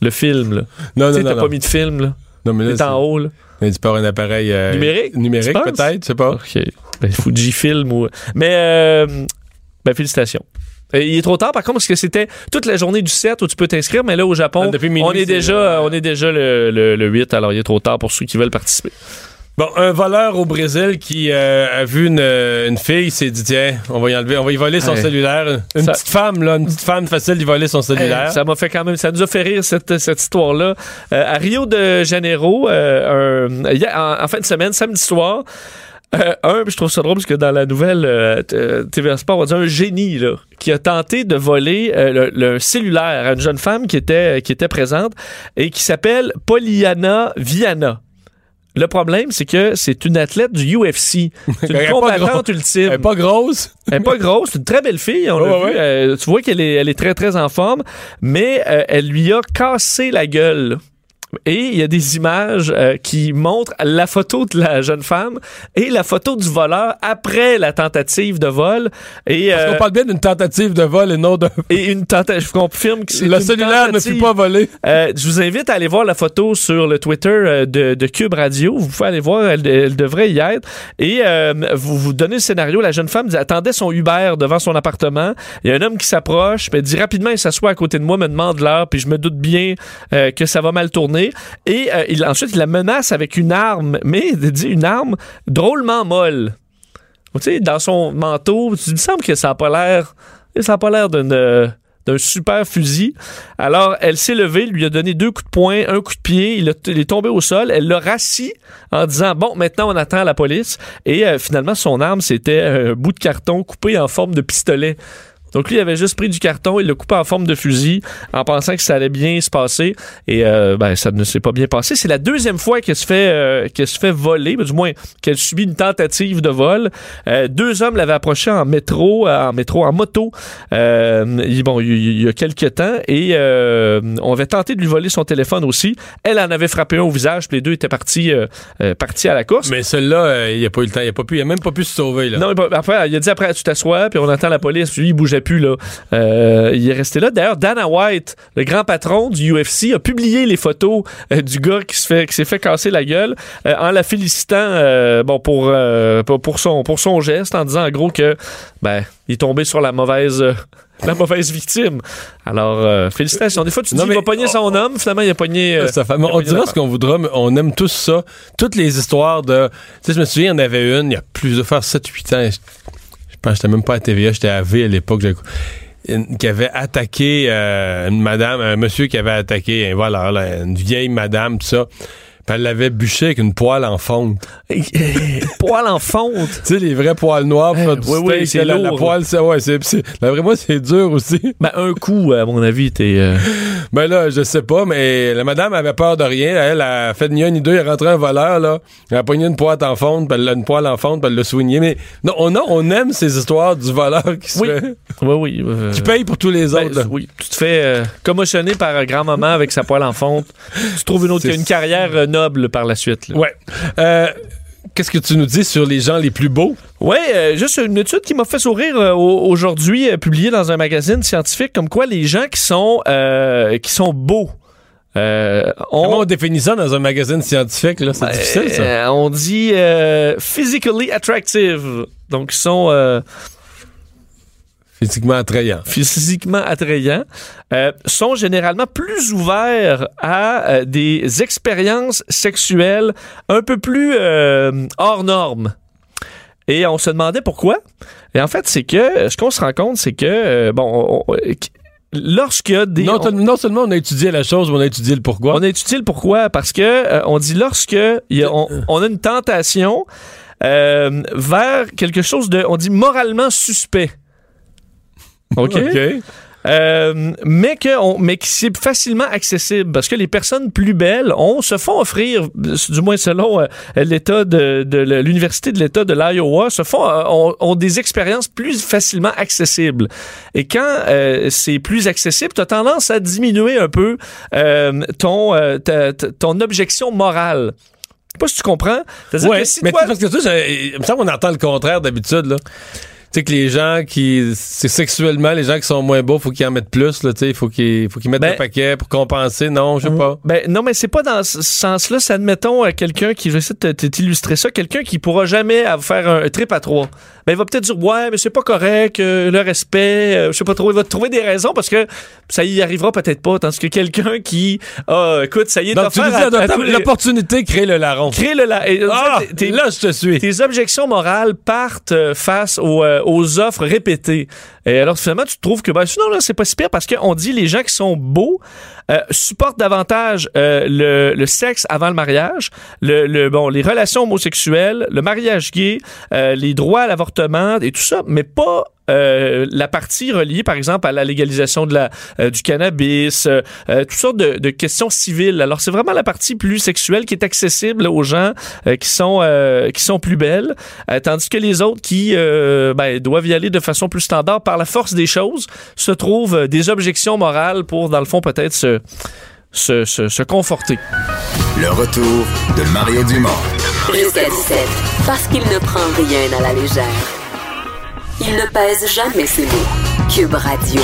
le film. Là. Non, sais, non, t'as non. pas non. mis de film. Là. Non, mais là, T'es en haut. Là. Mais tu peux avoir un appareil Numérique? Numérique, peut-être, je sais pas. OK. Ben, Fujifilm ou. Mais, euh, ben, félicitations. Euh, Il est trop tard, par contre, parce que c'était toute la journée du 7 où tu peux t'inscrire, mais là, au Japon, Ah, minuit, on, est déjà, euh, on est déjà le, le, le 8, alors il est trop tard pour ceux qui veulent participer. Bon, un voleur au Brésil qui euh, a vu une, une fille, s'est dit tiens, on va y enlever, on va y voler son Ouais. cellulaire. Une Ça- petite femme, là, une petite femme facile d'y voler son cellulaire. Ça m'a fait quand même, ça nous a fait rire cette, cette histoire-là. Euh, à Rio de Janeiro, euh, un- hier- en, en fin de semaine, samedi soir, euh, un, je trouve ça drôle parce que dans la nouvelle euh, t- euh, TVA Sport, on dit un génie là, qui a tenté de voler euh, le, le cellulaire à une jeune femme qui était, qui était présente et qui s'appelle Poliana Viana. Le problème, c'est que c'est une athlète du UFC. C'est une combattante grosse. ultime. Elle est pas grosse. Elle est pas grosse, c'est une très belle fille, on ouais, vu. Euh, tu vois qu'elle est, elle est très, très en forme, mais euh, elle lui a cassé la gueule. Et il y a des images euh, qui montrent la photo de la jeune femme et la photo du voleur après la tentative de vol. Et, Parce euh, qu'on parle bien d'une tentative de vol et non d'un. (laughs) et une tentative. Je confirme que c'est Le cellulaire ne fut pas volé. Euh, je vous invite à aller voir la photo sur le Twitter euh, de, de Cube Radio. Vous pouvez aller voir, elle, elle devrait y être. Et euh, vous vous donnez le scénario. La jeune femme attendait son Uber devant son appartement. Il y a un homme qui s'approche, dit rapidement, il s'assoit à côté de moi, me demande l'heure, puis je me doute bien euh, que ça va mal tourner. Et euh, ensuite, il la menace avec une arme, mais il dit une arme drôlement molle. Tu dans son manteau, il me semble que ça n'a pas l'air... Euh, d'un super fusil. Alors, elle s'est levée, lui a donné deux coups de poing, un coup de pied, il est tombé au sol, elle l'a rassis en disant, bon, maintenant on attend la police. Et euh, finalement, son arme, c'était un bout de carton coupé en forme de pistolet. Donc lui, il avait juste pris du carton, il l'a coupé en forme de fusil en pensant que ça allait bien se passer. Et euh, ben, ça ne s'est pas bien passé. C'est la deuxième fois qu'elle se fait, euh, qu'elle se fait voler, du moins qu'elle subit une tentative de vol. Euh, deux hommes l'avaient approché en métro, euh, en métro, en moto. Euh, il- bon, il, y a quelques temps. Et euh, on avait tenté de lui voler son téléphone aussi. Elle en avait frappé un au visage, puis les deux étaient partis, partis à la course. Mais celui-là, euh, il a pas eu le temps. Il a, pas pu, il a même pas pu se sauver. Là. Non, mais après, il a dit après, tu t'assois, puis on attend la police. Puis lui, il bougeait plus, là. Euh, il est resté là. D'ailleurs, Dana White, le grand patron du UFC, a publié les photos euh, du gars qui se fait, qui s'est fait casser la gueule, euh, en la félicitant, bon, pour, pour, son, pour son geste, en disant, en gros, que, ben, il est tombé sur la mauvaise, (laughs) la mauvaise victime. Alors, euh, félicitations. Des fois, tu te dis, il va pogner son homme, finalement, il a pogné. euh, Ça fait- il a on pogné dira ce qu'on voudra, mais on aime tous ça. Toutes les histoires de. Tu sais, je me souviens, il y en avait une, il y a plus de faire 7-8 ans. Pense j'étais même pas à TVA, j'étais à V à l'époque. qui avait attaqué euh, une madame, un monsieur qui avait attaqué un voleur, là, une vieille madame, tout ça. Elle l'avait bûché avec une poêle en fonte. Poil en fonte? (laughs) Tu sais, les vrais poils noirs, oui, oui, steak, c'est la, la poêle, c'est, ouais, c'est, c'est- là, vraiment, c'est dur aussi. Ben, un coup, à mon avis, t'es. euh, (laughs) Ben là, je sais pas, mais la madame avait peur de rien. Elle a fait ni un ni deux. Il est un voleur, là. Elle a pogné une poêle en fonte, puis elle l'a- une poêle en fonte, puis elle l'a soigné. Mais non, on, a- on aime ces histoires du voleur qui se Oui. fait- (laughs) Oui, oui. euh, qui paye pour tous les ben, autres. là. oui, tu te fais euh, commotionner par un grand-maman avec sa poêle en fonte. Tu trouves une autre une carrière euh, noble par la suite. là. Ouais. Euh, Qu'est-ce que tu nous dis sur les gens les plus beaux? Ouais, euh, juste une étude qui m'a fait sourire euh, au- aujourd'hui, euh, publiée dans un magazine scientifique, comme quoi les gens qui sont euh, qui sont beaux. euh, ont- Comment on définit ça dans un magazine scientifique? Là? C'est difficile, ça. Euh, on dit euh, physically attractive. Donc, ils sont euh, Physiquement attrayant. physiquement attrayants, euh, sont généralement plus ouverts à euh, des expériences sexuelles un peu plus euh, hors normes. Et on se demandait pourquoi. Et en fait, c'est que ce qu'on se rend compte, c'est que euh, bon, on- on- lorsque y a des Non, on- t- non seulement on a étudié la chose, mais on a étudié le pourquoi. on a étudié le pourquoi parce que euh, on dit lorsque il y a- on, on a une tentation euh, vers quelque chose de, on dit moralement suspect. OK? Euh, mais que on, mais que c'est facilement accessible parce que les personnes plus belles on se font offrir du moins selon euh, l'état de, de, l'université de l'état de l'Iowa se font euh, ont, ont, des expériences plus facilement accessibles et quand c'est plus accessible tu as tendance à diminuer un peu ton ta, ta, ton objection morale je sais pas si tu comprends. Ouais, que si mais toi... parce que ça, il me semble qu'on entend le contraire d'habitude là tu sais que les gens qui c'est sexuellement les gens qui sont moins beaux faut qu'ils en mettent plus là tu sais. Faut qu'ils faut qu'ils mettent ben, un paquet pour compenser. Non je sais pas. Ben non mais c'est pas dans ce sens là c'est admettons euh, quelqu'un qui je vais essayer de t'illustrer ça quelqu'un qui pourra jamais faire un trip à trois. Ben il va peut-être dire ouais mais c'est pas correct euh, le respect euh, je sais pas trop. Il va trouver des raisons parce que ça y arrivera peut-être pas. Tandis que quelqu'un qui ah écoute ça y est tu l'opportunité crée le larron. Crée le larron ah, là je te suis. tes objections morales partent face au aux offres répétées. Et alors, finalement, tu trouves que, ben, sinon, là, c'est pas si pire parce qu'on dit les gens qui sont beaux euh, supportent davantage euh, le, le, sexe avant le mariage, le, le, bon, les relations homosexuelles, le mariage gay, euh, les droits à l'avortement et tout ça, mais pas euh, la partie reliée, par exemple, à la légalisation de la, euh, du cannabis, euh, toutes sortes de, de, questions civiles. Alors, c'est vraiment la partie plus sexuelle qui est accessible aux gens qui sont qui sont plus belles, tandis que les autres qui ben, doivent y aller de façon plus standard par la force des choses se trouvent des objections morales pour, dans le fond, peut-être se, se, se, se conforter. Le retour de Mario Dumont. Jusqu'à 17, parce qu'il ne prend rien à la légère. Il ne pèse jamais ses mots. Cube Radio.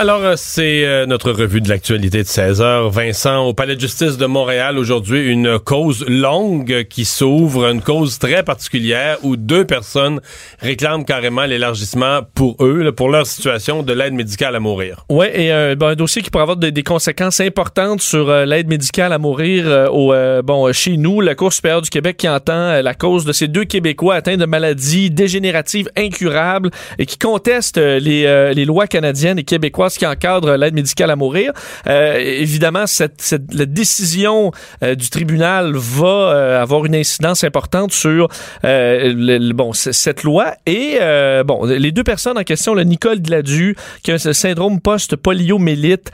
Alors, euh, c'est euh, notre revue de l'actualité de 16 h Vincent, au Palais de justice de Montréal, aujourd'hui, une cause longue qui s'ouvre, une cause très particulière où deux personnes réclament carrément l'élargissement pour eux, pour leur situation de l'aide médicale à mourir. Oui, et euh, un dossier qui pourrait avoir des, conséquences importantes sur l'aide médicale à mourir au, bon, chez nous, la Cour supérieure du Québec qui entend la cause de ces deux Québécois atteints de maladies dégénératives incurables et qui contestent les, les lois canadiennes et québécoises qui encadre l'aide médicale à mourir. Euh, évidemment, cette, cette, la décision euh, du tribunal va euh, avoir une incidence importante sur le, bon cette loi et bon les deux personnes en question, le Nicole Gladu qui a un syndrome post-poliomyélite,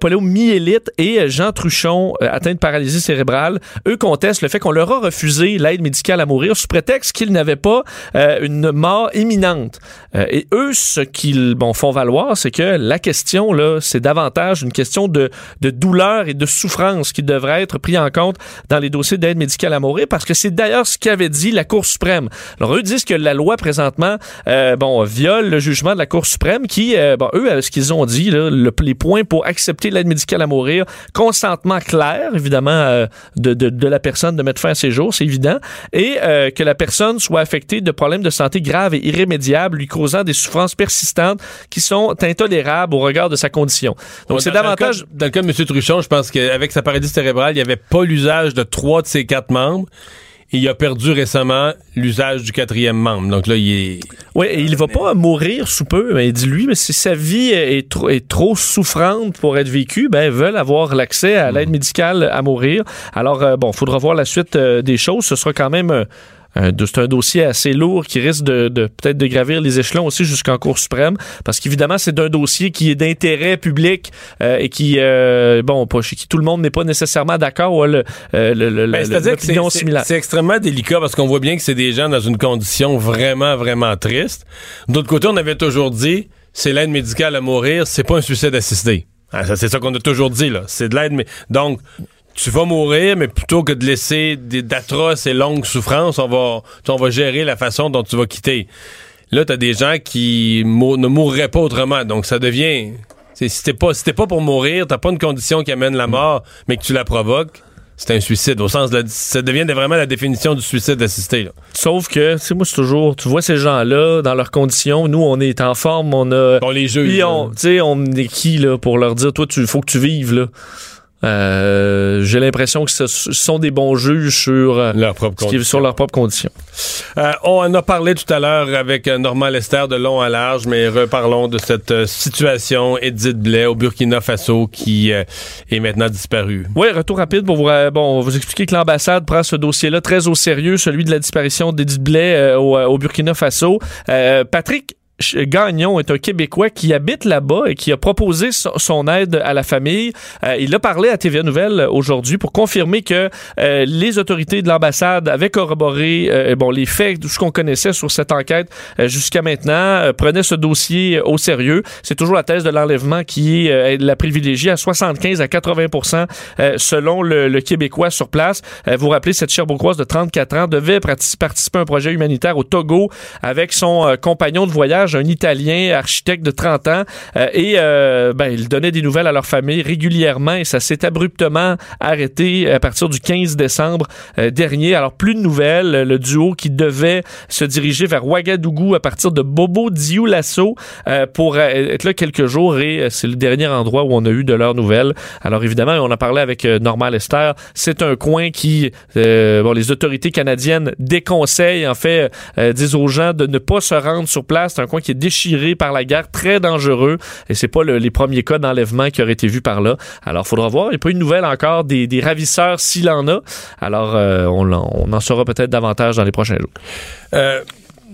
poliomyélite et Jean Truchon atteint de paralysie cérébrale, eux contestent le fait qu'on leur a refusé l'aide médicale à mourir sous prétexte qu'ils n'avaient pas une mort imminente. et eux, ce qu'ils bon, font valoir, c'est que la question, là, c'est davantage une question de, de douleur et de souffrance qui devrait être pris en compte dans les dossiers d'aide médicale à mourir parce que c'est d'ailleurs ce qu'avait dit la Cour suprême. Alors, eux disent que la loi, présentement, euh, bon, viole le jugement de la Cour suprême qui, euh, bon, eux, euh, ce qu'ils ont dit, là, le, les points pour accepter l'aide médicale à mourir, consentement clair, évidemment, euh, de, de, la personne de mettre fin à ses jours, c'est évident, et euh, que la personne soit affectée de problèmes de santé graves et irrémédiables, lui causant des souffrances persistantes qui sont intolérables au regard de sa condition. Donc, c'est davantage... Dans le, cas, de M. Truchon, je pense qu'avec sa paralysie cérébrale, il n'y avait pas l'usage de trois de ses quatre membres. il a perdu récemment l'usage du quatrième membre. Donc là, il est... Oui, et il va pas mourir sous peu. Mais il dit, lui, mais si sa vie est, trop, est trop souffrante pour être vécue, ben, ils veulent avoir l'accès à l'aide médicale à mourir. Alors, euh, bon, il faudra voir la suite euh, des choses. Ce sera quand même... Euh, c'est un dossier assez lourd qui risque de, de peut-être de gravir les échelons aussi jusqu'en Cour suprême, parce qu'évidemment c'est un dossier qui est d'intérêt public euh, et qui euh, bon pas chez qui tout le monde n'est pas nécessairement d'accord ou le, euh, le, le ben, l'opinion similaire. C'est extrêmement délicat parce qu'on voit bien que c'est des gens dans une condition vraiment vraiment triste. D'autre côté, on avait toujours dit c'est l'aide médicale à mourir, c'est pas un suicide assisté. Ah, c'est ça qu'on a toujours dit là. C'est de l'aide, mais donc tu vas mourir, mais plutôt que de laisser d'atroces et longues souffrances, on va, on va gérer la façon dont tu vas quitter. Là, tu as des gens qui ne mourraient pas autrement. Donc, ça devient. Si t'es pas, si pas pour mourir, t'as pas une condition qui amène la mort, mais que tu la provoques, c'est un suicide. Au sens de ça devient vraiment la définition du suicide assisté. Sauf que, tu sais, moi, c'est toujours, tu vois ces gens-là dans leurs conditions. Nous, on est en forme, on a. On les juge. On, tu sais, on est qui, là, pour leur dire, toi, tu faut que tu vives, là. Euh, j'ai l'impression que ce sont des bons juges sur, euh, leur propre sur leurs propres conditions. Euh, on en a parlé tout à l'heure avec Normand Lester de long à large, mais reparlons de cette situation Edith Blais au Burkina Faso qui est maintenant disparue. Oui, retour rapide pour vous, bon, vous expliquer que l'ambassade prend ce dossier-là très au sérieux, celui de la disparition d'Edith Blais au, au, Burkina Faso. Patrick Gagnon est un Québécois qui habite là-bas et qui a proposé son aide à la famille. Euh, il a parlé à TVA Nouvelle aujourd'hui pour confirmer que euh, les autorités de l'ambassade avaient corroboré euh, bon les faits, tout ce qu'on connaissait sur cette enquête jusqu'à maintenant, prenaient ce dossier au sérieux. C'est toujours la thèse de l'enlèvement qui est la privilégiée à 75 à 80% selon le, Québécois sur place. vous rappelez, cette Cherbourgoise de 34 ans devait participer à un projet humanitaire au Togo avec son compagnon de voyage, un Italien architecte de 30 ans, et ben, il donnait des nouvelles à leur famille régulièrement et ça s'est abruptement arrêté à partir du 15 décembre euh, dernier. Alors, plus de nouvelles. Le duo qui devait se diriger vers Ouagadougou à partir de Bobo Dioulasso euh, pour euh, être là quelques jours et c'est le dernier endroit où on a eu de leurs nouvelles. Alors, évidemment, on a parlé avec Normal Esther. C'est un coin qui, bon, les autorités canadiennes déconseillent, en fait, disent aux gens de ne pas se rendre sur place. C'est un coin qui est déchiré par la guerre, très dangereux et c'est pas les premiers cas d'enlèvement qui auraient été vus par là. Alors, faudra voir. Il n'y a pas une nouvelle encore des, ravisseurs s'il en a. Alors, euh, on, on, en saura peut-être davantage dans les prochains jours. Euh,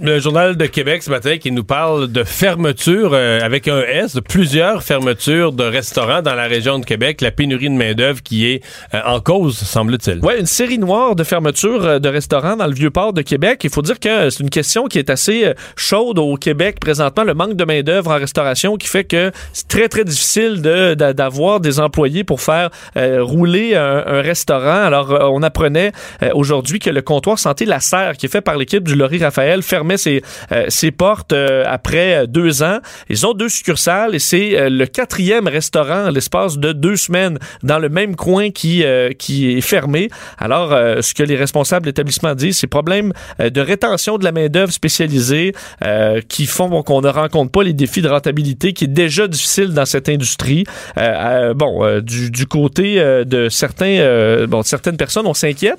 le Journal de Québec ce matin qui nous parle de fermeture euh, avec un S, de plusieurs fermetures de restaurants dans la région de Québec, la pénurie de main-d'œuvre qui est euh, en cause, semble-t-il. Oui, une série noire de fermetures euh, de restaurants dans le Vieux-Port de Québec. Il faut dire que c'est une question qui est assez chaude au Québec présentement, le manque de main-d'œuvre en restauration qui fait que c'est très, très difficile d'avoir des employés pour faire rouler un, restaurant. Alors, on apprenait aujourd'hui que le comptoir Santé La Serre, qui est fait par l'équipe du Laurie Raphaël, ferme ses, euh, ses portes euh, après euh, deux ans. Ils ont deux succursales et c'est le quatrième restaurant l'espace de deux semaines dans le même coin qui, qui est fermé. Alors, ce que les responsables de l'établissement disent, c'est problème de rétention de la main-d'œuvre spécialisée qui font qu'on ne rencontre pas les défis de rentabilité qui est déjà difficile dans cette industrie. bon, du, du, côté de certains, bon, certaines personnes, on s'inquiète.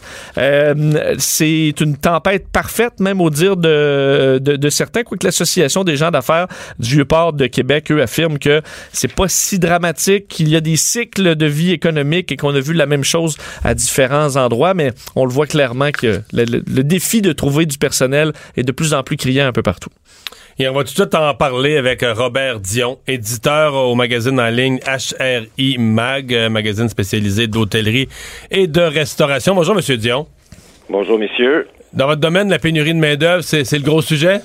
c'est une tempête parfaite, même au dire de de, certains, quoique l'association des gens d'affaires du Vieux-Port de Québec, eux, affirment que c'est pas si dramatique, qu'il y a des cycles de vie économique et qu'on a vu la même chose à différents endroits, mais on le voit clairement que le, défi de trouver du personnel est de plus en plus criant un peu partout. Et on va tout de suite en parler avec Robert Dion, éditeur au magazine en ligne HRI Mag, magazine spécialisé d'hôtellerie et de restauration. Bonjour, Monsieur Dion. Bonjour, messieurs. Dans votre domaine, la pénurie de main-d'œuvre, c'est le gros sujet?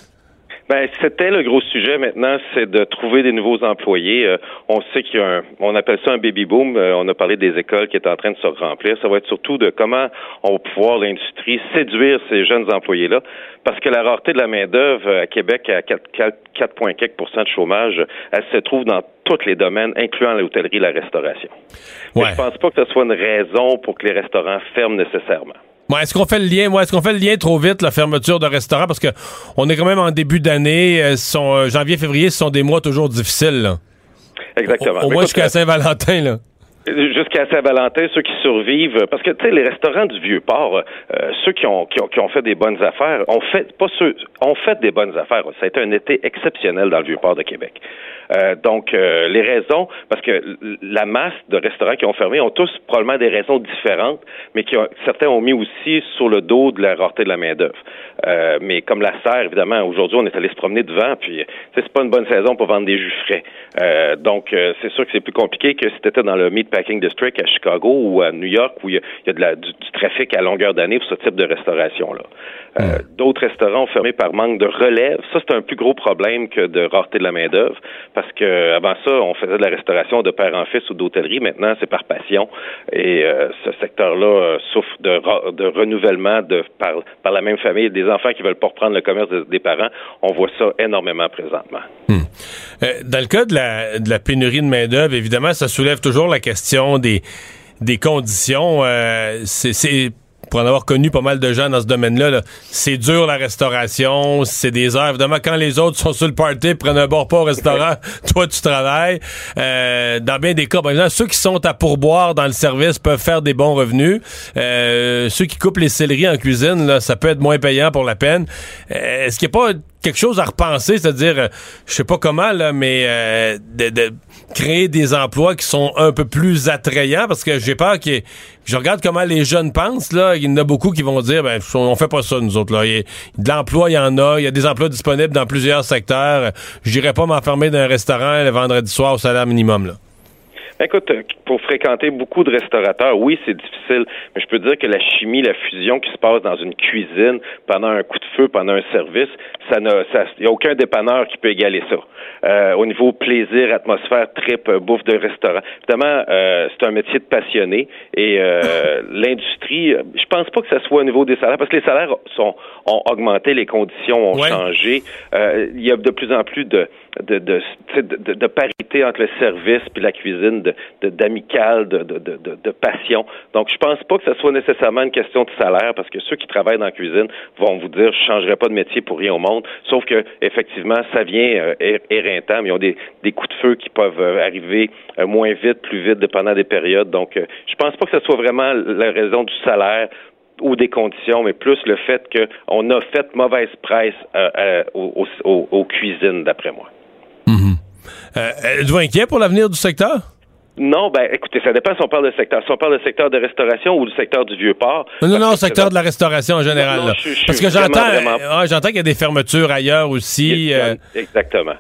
Ben, c'était le gros sujet maintenant, c'est de trouver des nouveaux employés. Euh, on sait qu'il y a un, on appelle ça un baby boom. Euh, on a parlé des écoles qui est en train de se remplir. Ça va être surtout de comment on va pouvoir l'industrie séduire ces jeunes employés-là, parce que la rareté de la main d'œuvre à Québec à 4,4% de chômage, elle se trouve dans tous les domaines, incluant l'hôtellerie et la restauration. Ouais. je pense pas que ce soit une raison pour que les restaurants ferment nécessairement est-ce qu'on fait le lien, moi, est-ce qu'on fait le lien trop vite, la fermeture de restaurants, parce que on est quand même en début d'année, euh, euh, janvier, février, ce sont des mois toujours difficiles. Exactement. Au, moins jusqu'à Saint-Valentin, là. Jusqu'à Saint-Valentin, ceux qui survivent, parce que tu sais, les restaurants du vieux port, euh, ceux qui ont, qui ont, qui ont fait des bonnes affaires, ont fait pas ceux, ont fait des bonnes affaires. Ça a été un été exceptionnel dans le vieux port de Québec. Euh, donc, euh, les raisons, parce que la masse de restaurants qui ont fermé ont tous probablement des raisons différentes, mais qui ont, certains ont mis aussi sur le dos de la rareté de la main d'œuvre. Euh, mais comme la serre, évidemment, aujourd'hui, on est allé se promener devant, puis c'est pas une bonne saison pour vendre des jus frais. donc, c'est sûr que c'est plus compliqué que si tu dans le Meatpacking District à Chicago ou à New York, où il y a, de la, du, trafic à longueur d'année pour ce type de restauration-là. D'autres restaurants ont fermé par manque de relève. Ça, c'est un plus gros problème que de rareté de la main d'œuvre, parce que avant ça, on faisait de la restauration de père en fils ou d'hôtellerie. Maintenant, c'est par passion. Et euh, ce secteur-là euh, souffre de, de renouvellement de par, par, la même famille, des enfants qui veulent pas reprendre le commerce des parents. On voit ça énormément présentement. Hmm. Euh, dans le cas de la, de la pénurie de main d'œuvre, évidemment, ça soulève toujours la question des des conditions. c'est pour en avoir connu pas mal de gens dans ce domaine-là, c'est dur la restauration, c'est des heures. Évidemment, quand les autres sont sur le party, prennent un bon repas au restaurant, (laughs) (laughs) toi tu travailles. Euh, dans bien des cas, par exemple, ceux qui sont à pourboire dans le service peuvent faire des bons revenus. Euh, ceux qui coupent les céleris en cuisine, là, ça peut être moins payant pour la peine. Euh, est-ce qu'il n'y a pas quelque chose à repenser, c'est-à-dire, euh, je sais pas comment, là, mais euh, de, créer des emplois qui sont un peu plus attrayants, parce que j'ai peur que je regarde comment les jeunes pensent, là, il y en a beaucoup qui vont dire, ben, on fait pas ça, nous autres, là. Il de l'emploi, il y en a, il y a des emplois disponibles dans plusieurs secteurs. Je dirais pas m'enfermer dans un restaurant le vendredi soir au salaire minimum, là. Écoute, euh, pour fréquenter beaucoup de restaurateurs, oui, c'est difficile, mais je peux dire que la chimie, la fusion qui se passe dans une cuisine pendant un coup de feu, pendant un service, ça n'a, ça, y a aucun dépanneur qui peut égaler ça. Euh, au niveau plaisir, atmosphère, trip, euh, bouffe de restaurant. Évidemment, euh, c'est un métier de passionné et euh, (laughs) l'industrie, euh, je pense pas que ça soit au niveau des salaires parce que les salaires sont ont augmenté, les conditions ont Ouais. changé. Euh, il y a de plus en plus de de, de, de, de- parité entre le service puis la cuisine, d'amical, de, de, passion. Donc, je pense pas que ce soit nécessairement une question de salaire, parce que ceux qui travaillent dans la cuisine vont vous dire, je changerai pas de métier pour rien au monde. Sauf que, effectivement, ça vient euh, éreintant, mais ils ont des, des coups de feu qui peuvent euh, arriver euh, moins vite, plus vite, dépendant des périodes. Donc, euh, je pense pas que ce soit vraiment la raison du salaire ou des conditions, mais plus le fait qu'on a fait mauvaise presse euh, euh, aux cuisines, d'après moi. Euh, Êtes-vous inquiet pour l'avenir du secteur? Non, ben écoutez, ça dépend si on parle de secteur. Si on parle de secteur de restauration ou du secteur du vieux port. Non, non, non, secteur de la restauration en général. Non, non, là. je- je Parce que j'entends j'entends qu'il y a des fermetures ailleurs aussi. euh, Exactement.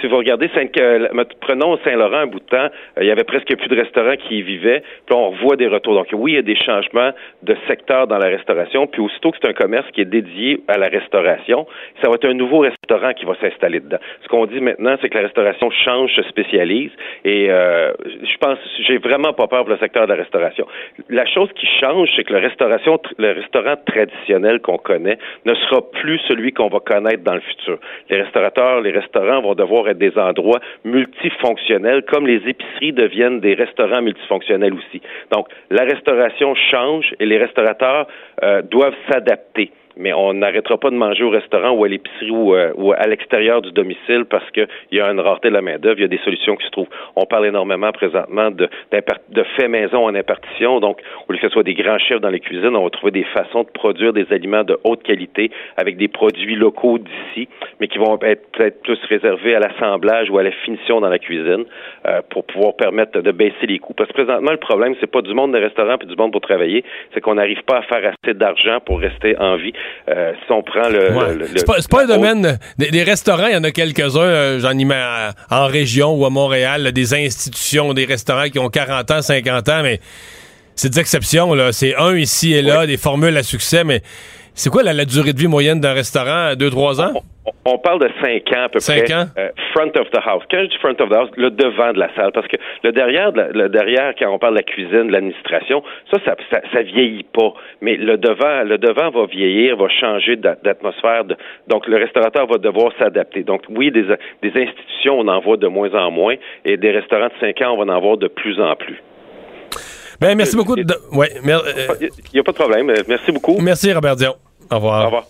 Si vous regardez, Saint me- prenons Saint-Laurent un bout de temps, euh, il y avait presque plus de restaurants qui y vivaient, puis on revoit des retours. Donc oui, il y a des changements de secteur dans la restauration, puis aussitôt que c'est un commerce qui est dédié à la restauration, ça va être un nouveau restaurant qui va s'installer dedans. Ce qu'on dit maintenant, c'est que la restauration change, se spécialise, et euh, je pense, j'ai vraiment pas peur pour le secteur de la restauration. La chose qui change, c'est que le restauration, le restaurant traditionnel qu'on connaît ne sera plus celui qu'on va connaître dans le futur. Les restaurateurs, les restaurants vont devoir être des endroits multifonctionnels, comme les épiceries deviennent des restaurants multifonctionnels aussi. Donc, la restauration change et les restaurateurs euh, doivent s'adapter. Mais on n'arrêtera pas de manger au restaurant ou à l'épicerie ou, euh, ou à l'extérieur du domicile parce qu'il y a une rareté de la main-d'œuvre, il y a des solutions qui se trouvent. On parle énormément présentement de, de faits maison en impartition. Donc, au lieu que ce soit des grands chefs dans les cuisines, on va trouver des façons de produire des aliments de haute qualité avec des produits locaux d'ici, mais qui vont être peut-être plus réservés à l'assemblage ou à la finition dans la cuisine euh, pour pouvoir permettre de baisser les coûts. Parce que présentement, le problème, c'est pas du monde de restaurant puis du monde pour travailler, c'est qu'on n'arrive pas à faire assez d'argent pour rester en vie. Euh, si on prend le... ouais. le- le- c'est pas, c'est pas un domaine. Des, des restaurants, il y en a quelques-uns, euh, j'en y mets à- en région ou à Montréal, là, des institutions, des restaurants qui ont 40 ans, 50 ans, mais c'est des exceptions. là. C'est un ici et là, des formules à succès, mais c'est quoi la, la durée de vie moyenne d'un restaurant? 2-3 ans? On- On parle de cinq ans à peu Cinq près. ans? euh, front of the house. Quand je dis front of the house, le devant de la salle, parce que le derrière, le derrière, quand on parle de la cuisine, de l'administration, ça, ça, ça, ça vieillit pas. Mais le devant, le devant va vieillir, va changer d'a- d'atmosphère. donc, le restaurateur va devoir s'adapter. Donc, oui, des, des institutions, on en voit de moins en moins, et des restaurants de cinq ans, on va en voir de plus en plus. Ben, merci beaucoup. de- ouais, mer- euh, Il n'y a pas de problème. Euh, Merci beaucoup. merci, Robert Dion. Au revoir. Au revoir.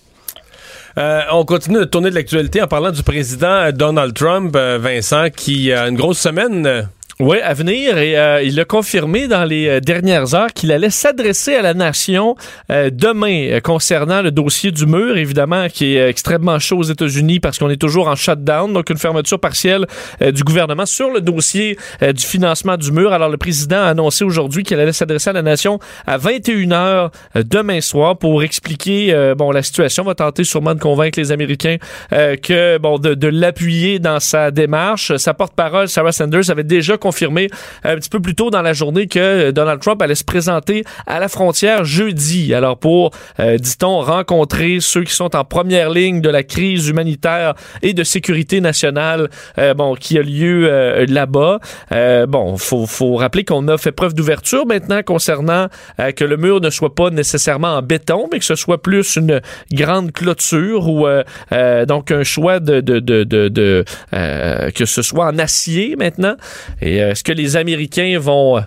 Euh, on continue de tourner de l'actualité en parlant du président euh, Donald Trump, euh, Vincent, qui a une grosse semaine. Oui, à venir. Et euh, il a confirmé dans les euh, dernières heures qu'il allait s'adresser à la nation euh, demain euh, concernant le dossier du mur, évidemment, qui est euh, extrêmement chaud aux États-Unis parce qu'on est toujours en shutdown, donc une fermeture partielle du gouvernement sur le dossier du financement du mur. Alors, le président a annoncé aujourd'hui qu'il allait s'adresser à la nation à 21 heures euh, demain soir pour expliquer bon la situation. On va tenter sûrement de convaincre les Américains que bon de, de l'appuyer dans sa démarche. Sa porte-parole Sarah Sanders avait déjà confirmé un petit peu plus tôt dans la journée que Donald Trump allait se présenter à la frontière jeudi. Alors pour euh, dit-on rencontrer ceux qui sont en première ligne de la crise humanitaire et de sécurité nationale euh, bon qui a lieu euh, là-bas. Euh, bon, faut faut rappeler qu'on a fait preuve d'ouverture maintenant concernant euh, que le mur ne soit pas nécessairement en béton, mais que ce soit plus une grande clôture ou euh, euh, donc un choix de, de, de, de, de, euh, que ce soit en acier maintenant. Euh, est-ce que les Américains vont euh,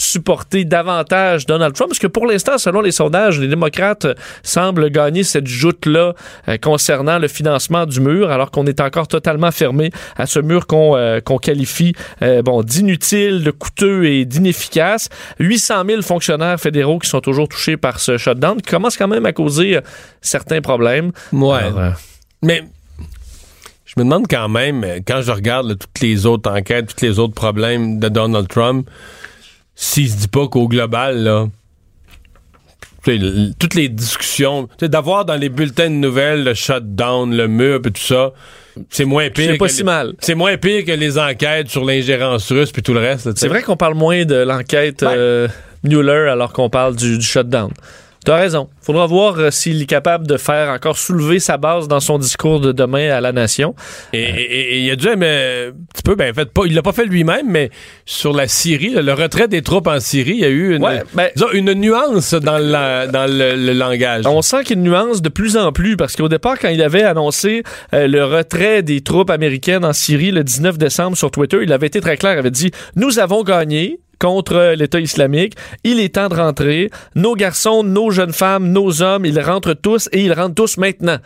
supporter davantage Donald Trump? Parce que pour l'instant, selon les sondages, les démocrates euh, semblent gagner cette joute-là euh, concernant le financement du mur, alors qu'on est encore totalement fermé à ce mur qu'on euh, qu'on qualifie euh, bon, d'inutile, de coûteux et d'inefficace. 800 000 fonctionnaires fédéraux qui sont toujours touchés par ce shutdown, qui commence quand même à causer euh, certains problèmes. Ouais. Alors, euh, Mais je me demande quand même, quand je regarde là, toutes les autres enquêtes, tous les autres problèmes de Donald Trump, s'il se dit pas qu'au global, là, toutes les discussions, d'avoir dans les bulletins de nouvelles le shutdown, le mur et tout ça, c'est moins pire. C'est pas que si les- mal. C'est moins pire que les enquêtes sur l'ingérence russe puis tout le reste. C'est vrai qu'on parle moins de l'enquête Ouais. euh, Mueller alors qu'on parle du, du shutdown. Tu as raison. Faudra voir euh, s'il est capable de faire encore soulever sa base dans son discours de demain à la nation. Et, et- et il a dû mais, un petit peu, ben, fait pas, il l'a pas fait lui-même, mais sur la Syrie, le retrait des troupes en Syrie, il y a eu une, Ouais, ben- disons, une nuance dans, la- dans le, le langage. On sent qu'il y a une nuance de plus en plus parce qu'au départ, quand il avait annoncé euh, le retrait des troupes américaines en Syrie le 19 décembre sur Twitter, il avait été très clair. Il avait dit Nous avons gagné contre l'État islamique. Il est temps de rentrer. Nos garçons, nos jeunes femmes, nos hommes, ils rentrent tous et ils rentrent tous maintenant.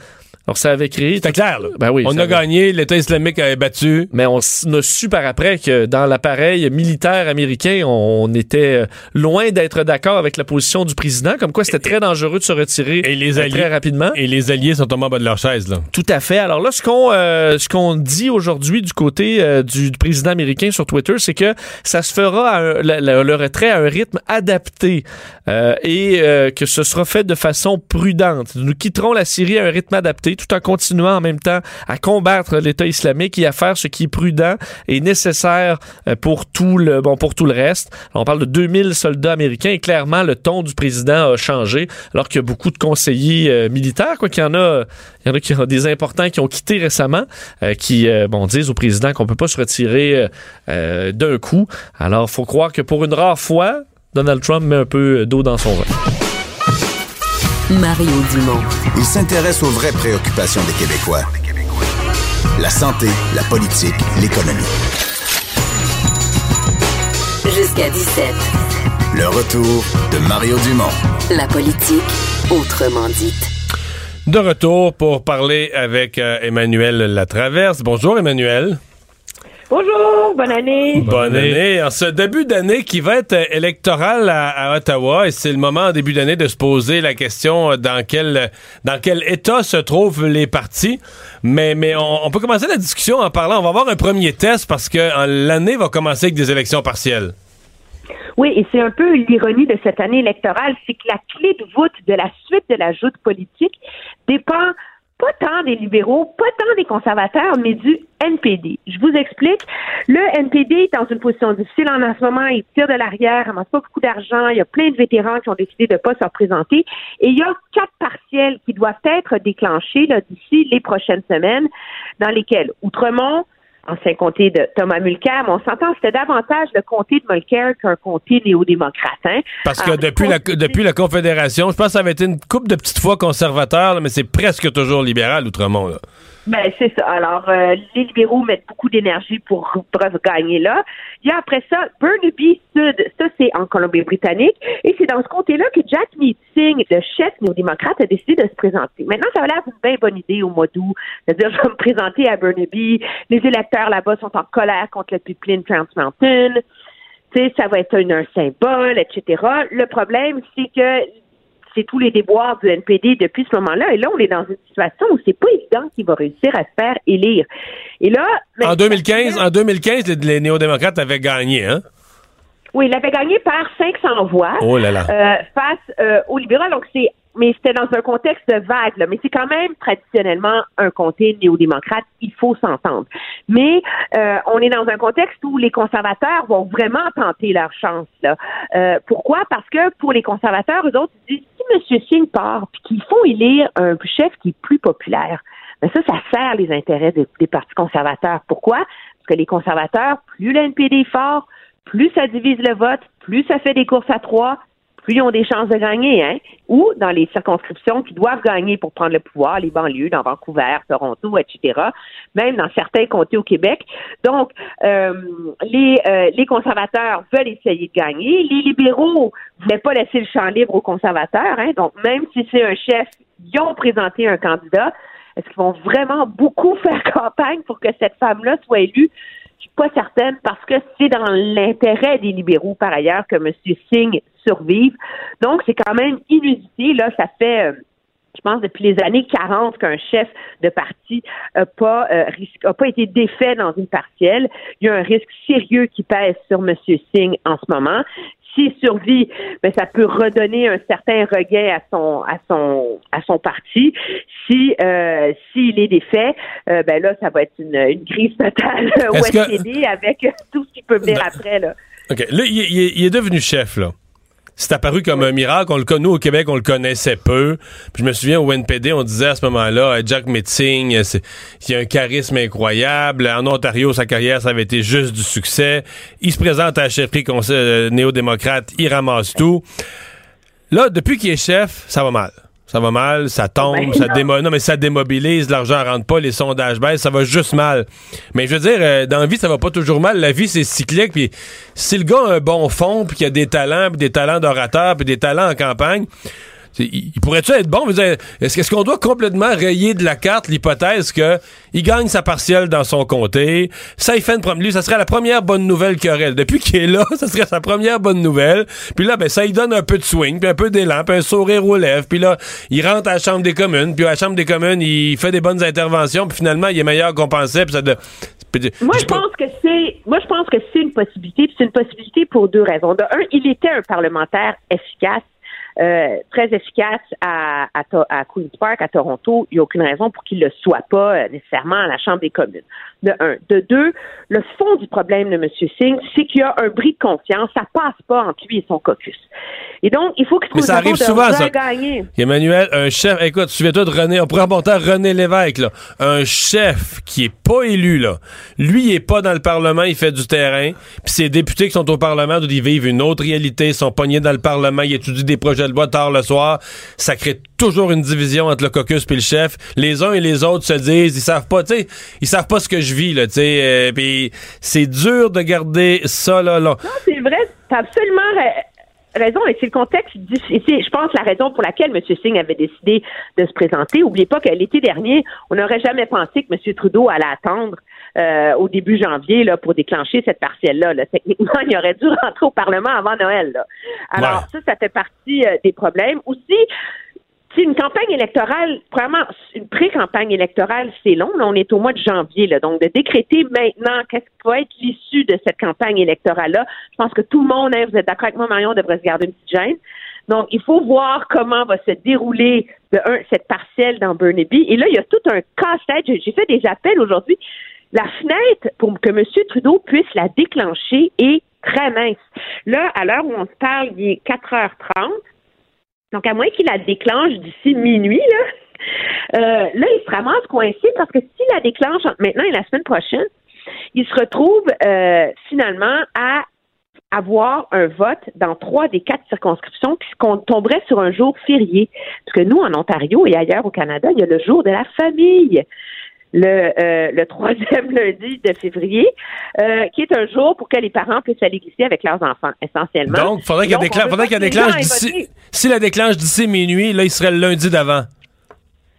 Alors, ça avait créé. C'était clair, là. Ben oui, on a gagné, l'État islamique a battu. Mais on a su par après que dans l'appareil militaire américain, on, était euh, loin d'être d'accord avec la position du président, comme quoi c'était très dangereux de se retirer Et les alliés- très rapidement. Et les alliés sont tombés en bas de leur chaise, là. Tout à fait. Alors là, ce qu'on euh, ce qu'on dit aujourd'hui du côté euh, du, du président américain sur Twitter, c'est que ça se fera à un- le, retrait à un rythme adapté euh, et que ce sera fait de façon prudente. Nous quitterons la Syrie à un rythme adapté, tout en continuant en même temps à combattre l'État islamique et à faire ce qui est prudent et nécessaire euh, pour tout le reste. On parle de 2000 soldats américains et clairement le ton du président a changé, alors qu'il y a beaucoup de conseillers euh, militaires, quoi qu'il y en a, il y en a qui ont des importants qui ont quitté récemment, euh, qui bon disent au président qu'on peut pas se retirer d'un coup. Alors, faut croire que pour une rare fois, Donald Trump met un peu d'eau dans son vin. Mario Dumont. Il s'intéresse aux vraies préoccupations des Québécois. La santé, la politique, l'économie. Jusqu'à 17. Le retour de Mario Dumont. La politique, autrement dite. De retour pour parler avec euh, Emmanuel Latraverse. Bonjour, Emmanuel. Bonjour, bonne année. Bonne année. En ce début d'année qui va être euh, électoral à, à Ottawa, et c'est le moment en début d'année de se poser la question euh, dans quel dans quel état se trouvent les partis. Mais mais on, on peut commencer la discussion en parlant. On va avoir un premier test parce que l'année va commencer avec des élections partielles. Oui, et c'est un peu l'ironie de cette année électorale, c'est que la clé de voûte de la suite de la joute politique dépend pas tant des libéraux, pas tant des conservateurs, mais du NPD. Je vous explique. Le NPD est dans une position difficile en, ce moment. Il tire de l'arrière, amasse pas beaucoup d'argent. Il y a plein de vétérans qui ont décidé de pas se représenter. Et il y a quatre partiels qui doivent être déclenchés d'ici les prochaines semaines, dans lesquels Outremont, ancien comté de Thomas Mulcair, mais on s'entend, c'était davantage le comté de Mulcair qu'un comté néo-démocrate. Hein? Parce que Alors, depuis la depuis la Confédération, je pense que ça avait été une coupe de petites fois conservateur, là, mais c'est presque toujours libéral outremont. Là. Ben, c'est ça. Alors, euh, les libéraux mettent beaucoup d'énergie pour, pour gagner là. Il y a après ça Burnaby Sud. Ça, c'est en Colombie-Britannique. Et c'est dans ce comté-là que Jack Meeting, le chef néo-démocrate, a décidé de se présenter. Maintenant, ça va l'air d'une bien bonne idée au mois d'août. C'est-à-dire, je vais me présenter à Burnaby. Les électeurs là-bas sont en colère contre le pipeline Trans Mountain. Tu sais, ça va être un, un symbole, etc. Le problème, c'est que c'est tous les déboires du NPD depuis ce moment-là. Et là, on est dans une situation où c'est pas évident qu'il va réussir à se faire élire. Et là, En 2015, en 2015, les, néo-démocrates avaient gagné, hein? oui, il avait gagné par 500 voix Oh là là. euh, face euh, aux libéraux. Donc c'est, mais c'était dans un contexte de vague. Là. Mais c'est quand même traditionnellement un comté néo-démocrate. Il faut s'entendre. Mais euh, on est dans un contexte où les conservateurs vont vraiment tenter leur chance. Là. Euh, pourquoi? Parce que pour les conservateurs, eux autres ils disent si M. Singh part puis qu'il faut élire un chef qui est plus populaire. Ben ça, ça sert les intérêts des, des partis conservateurs. Pourquoi? Parce que les conservateurs, plus le NPD est fort, plus ça divise le vote, plus ça fait des courses à trois, plus ils ont des chances de gagner, hein? Ou dans les circonscriptions qui doivent gagner pour prendre le pouvoir, les banlieues, dans Vancouver, Toronto, etc., même dans certains comtés au Québec. Donc, euh, les, euh, les conservateurs veulent essayer de gagner. Les libéraux ne voulaient pas laisser le champ libre aux conservateurs, hein? Donc, même si c'est un chef, ils ont présenté un candidat. Est-ce qu'ils vont vraiment beaucoup (laughs) faire campagne pour que cette femme-là soit élue? Suis pas certaine parce que c'est dans l'intérêt des libéraux par ailleurs que M. Singh survive. Donc c'est quand même inusité là, ça fait euh, je pense, depuis les années 40 qu'un chef de parti n'a pas, euh, a pas été défait dans une partielle. Il y a un risque sérieux qui pèse sur M. Singh en ce moment. S'il survit, ben, ça peut redonner un certain regain à son à son à son parti. Si euh, s'il est défait, euh, ben là, ça va être une, une crise totale (laughs) au que- avec tout ce qui peut venir après. Là. OK. Là, il, il- il est devenu chef, là. C'est apparu comme un miracle. On le connaît, nous, au Québec, on le connaissait peu. Puis je me souviens, au NPD, on disait à ce moment-là, euh, Jack Metzing, euh, il a un charisme incroyable. En Ontario, sa carrière, ça avait été juste du succès. Il se présente à la chefferie euh, néo-démocrate, il ramasse tout. Là, depuis qu'il est chef, ça va mal. Ça va mal, ça tombe, Ben ça démo- non, mais ça démobilise, l'argent rentre pas, les sondages baissent, ça va juste mal. Mais je veux dire, euh, dans la vie, ça va pas toujours mal. La vie, c'est cyclique. Puis si le gars a un bon fond, puis qu'il a des talents, puis des talents d'orateur, puis des talents en campagne, il il pourrait-tu être bon? Est-ce est-ce qu'on doit complètement rayer de la carte l'hypothèse que il gagne sa partielle dans son comté? Ça, il fait une prom- lui, ça serait la première bonne nouvelle qu'il aurait. Depuis qu'il est là, (laughs) ça serait sa première bonne nouvelle. Puis là, ben, ça lui donne un peu de swing, puis un peu d'élan, puis un sourire aux lèvres. Puis là, il rentre à la Chambre des communes, puis à la Chambre des communes, il fait des bonnes interventions, puis finalement, il est meilleur qu'on pensait, puis ça de... Moi, je pense que c'est, moi, je pense que c'est une possibilité. puis C'est une possibilité pour deux raisons. De un, il était un parlementaire efficace, euh, très efficace à, à, à Queens Park, à Toronto. Il n'y a aucune raison pour qu'il ne le soit pas euh, nécessairement à la Chambre des communes. De un. De deux, le fond du problème de M. Singh, c'est qu'il y a un bris de confiance. Ça passe pas entre lui et son caucus. Et donc, il faut qu'il trouve Mais ça arrive souvent, ça. Emmanuel, un chef, écoute, souviens-toi de René, on pourrait remonter à René Lévesque, là. Un chef qui est pas élu, là. Lui, il est pas dans le Parlement, il fait du terrain. Puis ses députés qui sont au Parlement, ils vivent une autre réalité, ils sont pognés dans le Parlement, ils étudient des projets de loi tard le soir. Ça crée toujours une division entre le caucus puis le chef. Les uns et les autres se disent, ils savent pas, tu sais, ils savent pas ce que je vis, là, tu sais. euh, puis c'est dur de garder ça, là, là. Non, c'est vrai, t'as absolument raison, et c'est le contexte, diffi- et c'est, je pense, la raison pour laquelle M. Singh avait décidé de se présenter. Oubliez pas que l'été dernier, on n'aurait jamais pensé que M. Trudeau allait attendre euh, au début janvier là, pour déclencher cette partielle-là. là. Techniquement, (laughs) il aurait dû rentrer au Parlement avant Noël. là. Alors, Ouais. ça, ça fait partie euh, des problèmes. Aussi, c'est une campagne électorale, vraiment, une pré-campagne électorale, c'est long. Là, on est au mois de janvier. Là, donc, de décréter maintenant qu'est-ce qui va être l'issue de cette campagne électorale-là, je pense que tout le monde, hein, vous êtes d'accord avec moi, Marion, devrait se garder une petite gêne. Donc, il faut voir comment va se dérouler de un, cette partielle dans Burnaby. Et là, il y a tout un casse-tête. J'ai fait des appels aujourd'hui. La fenêtre pour que M. Trudeau puisse la déclencher est très mince. Là, à l'heure où on se parle, il est 4h30. Donc, à moins qu'il la déclenche d'ici minuit, là, euh, là, il se ramasse coincé parce que s'il la déclenche entre maintenant et la semaine prochaine, il se retrouve euh, finalement à avoir un vote dans trois des quatre circonscriptions puisqu'on tomberait sur un jour férié. Parce que nous, en Ontario et ailleurs au Canada, il y a le jour de la famille. Le, euh, le troisième (laughs) lundi de février, euh, qui est un jour pour que les parents puissent aller glisser avec leurs enfants, essentiellement. Donc, faudrait qu'elle déclenche, faudrait qu'elle déclenche d'ici, si la déclenche d'ici minuit, là, il serait le lundi d'avant.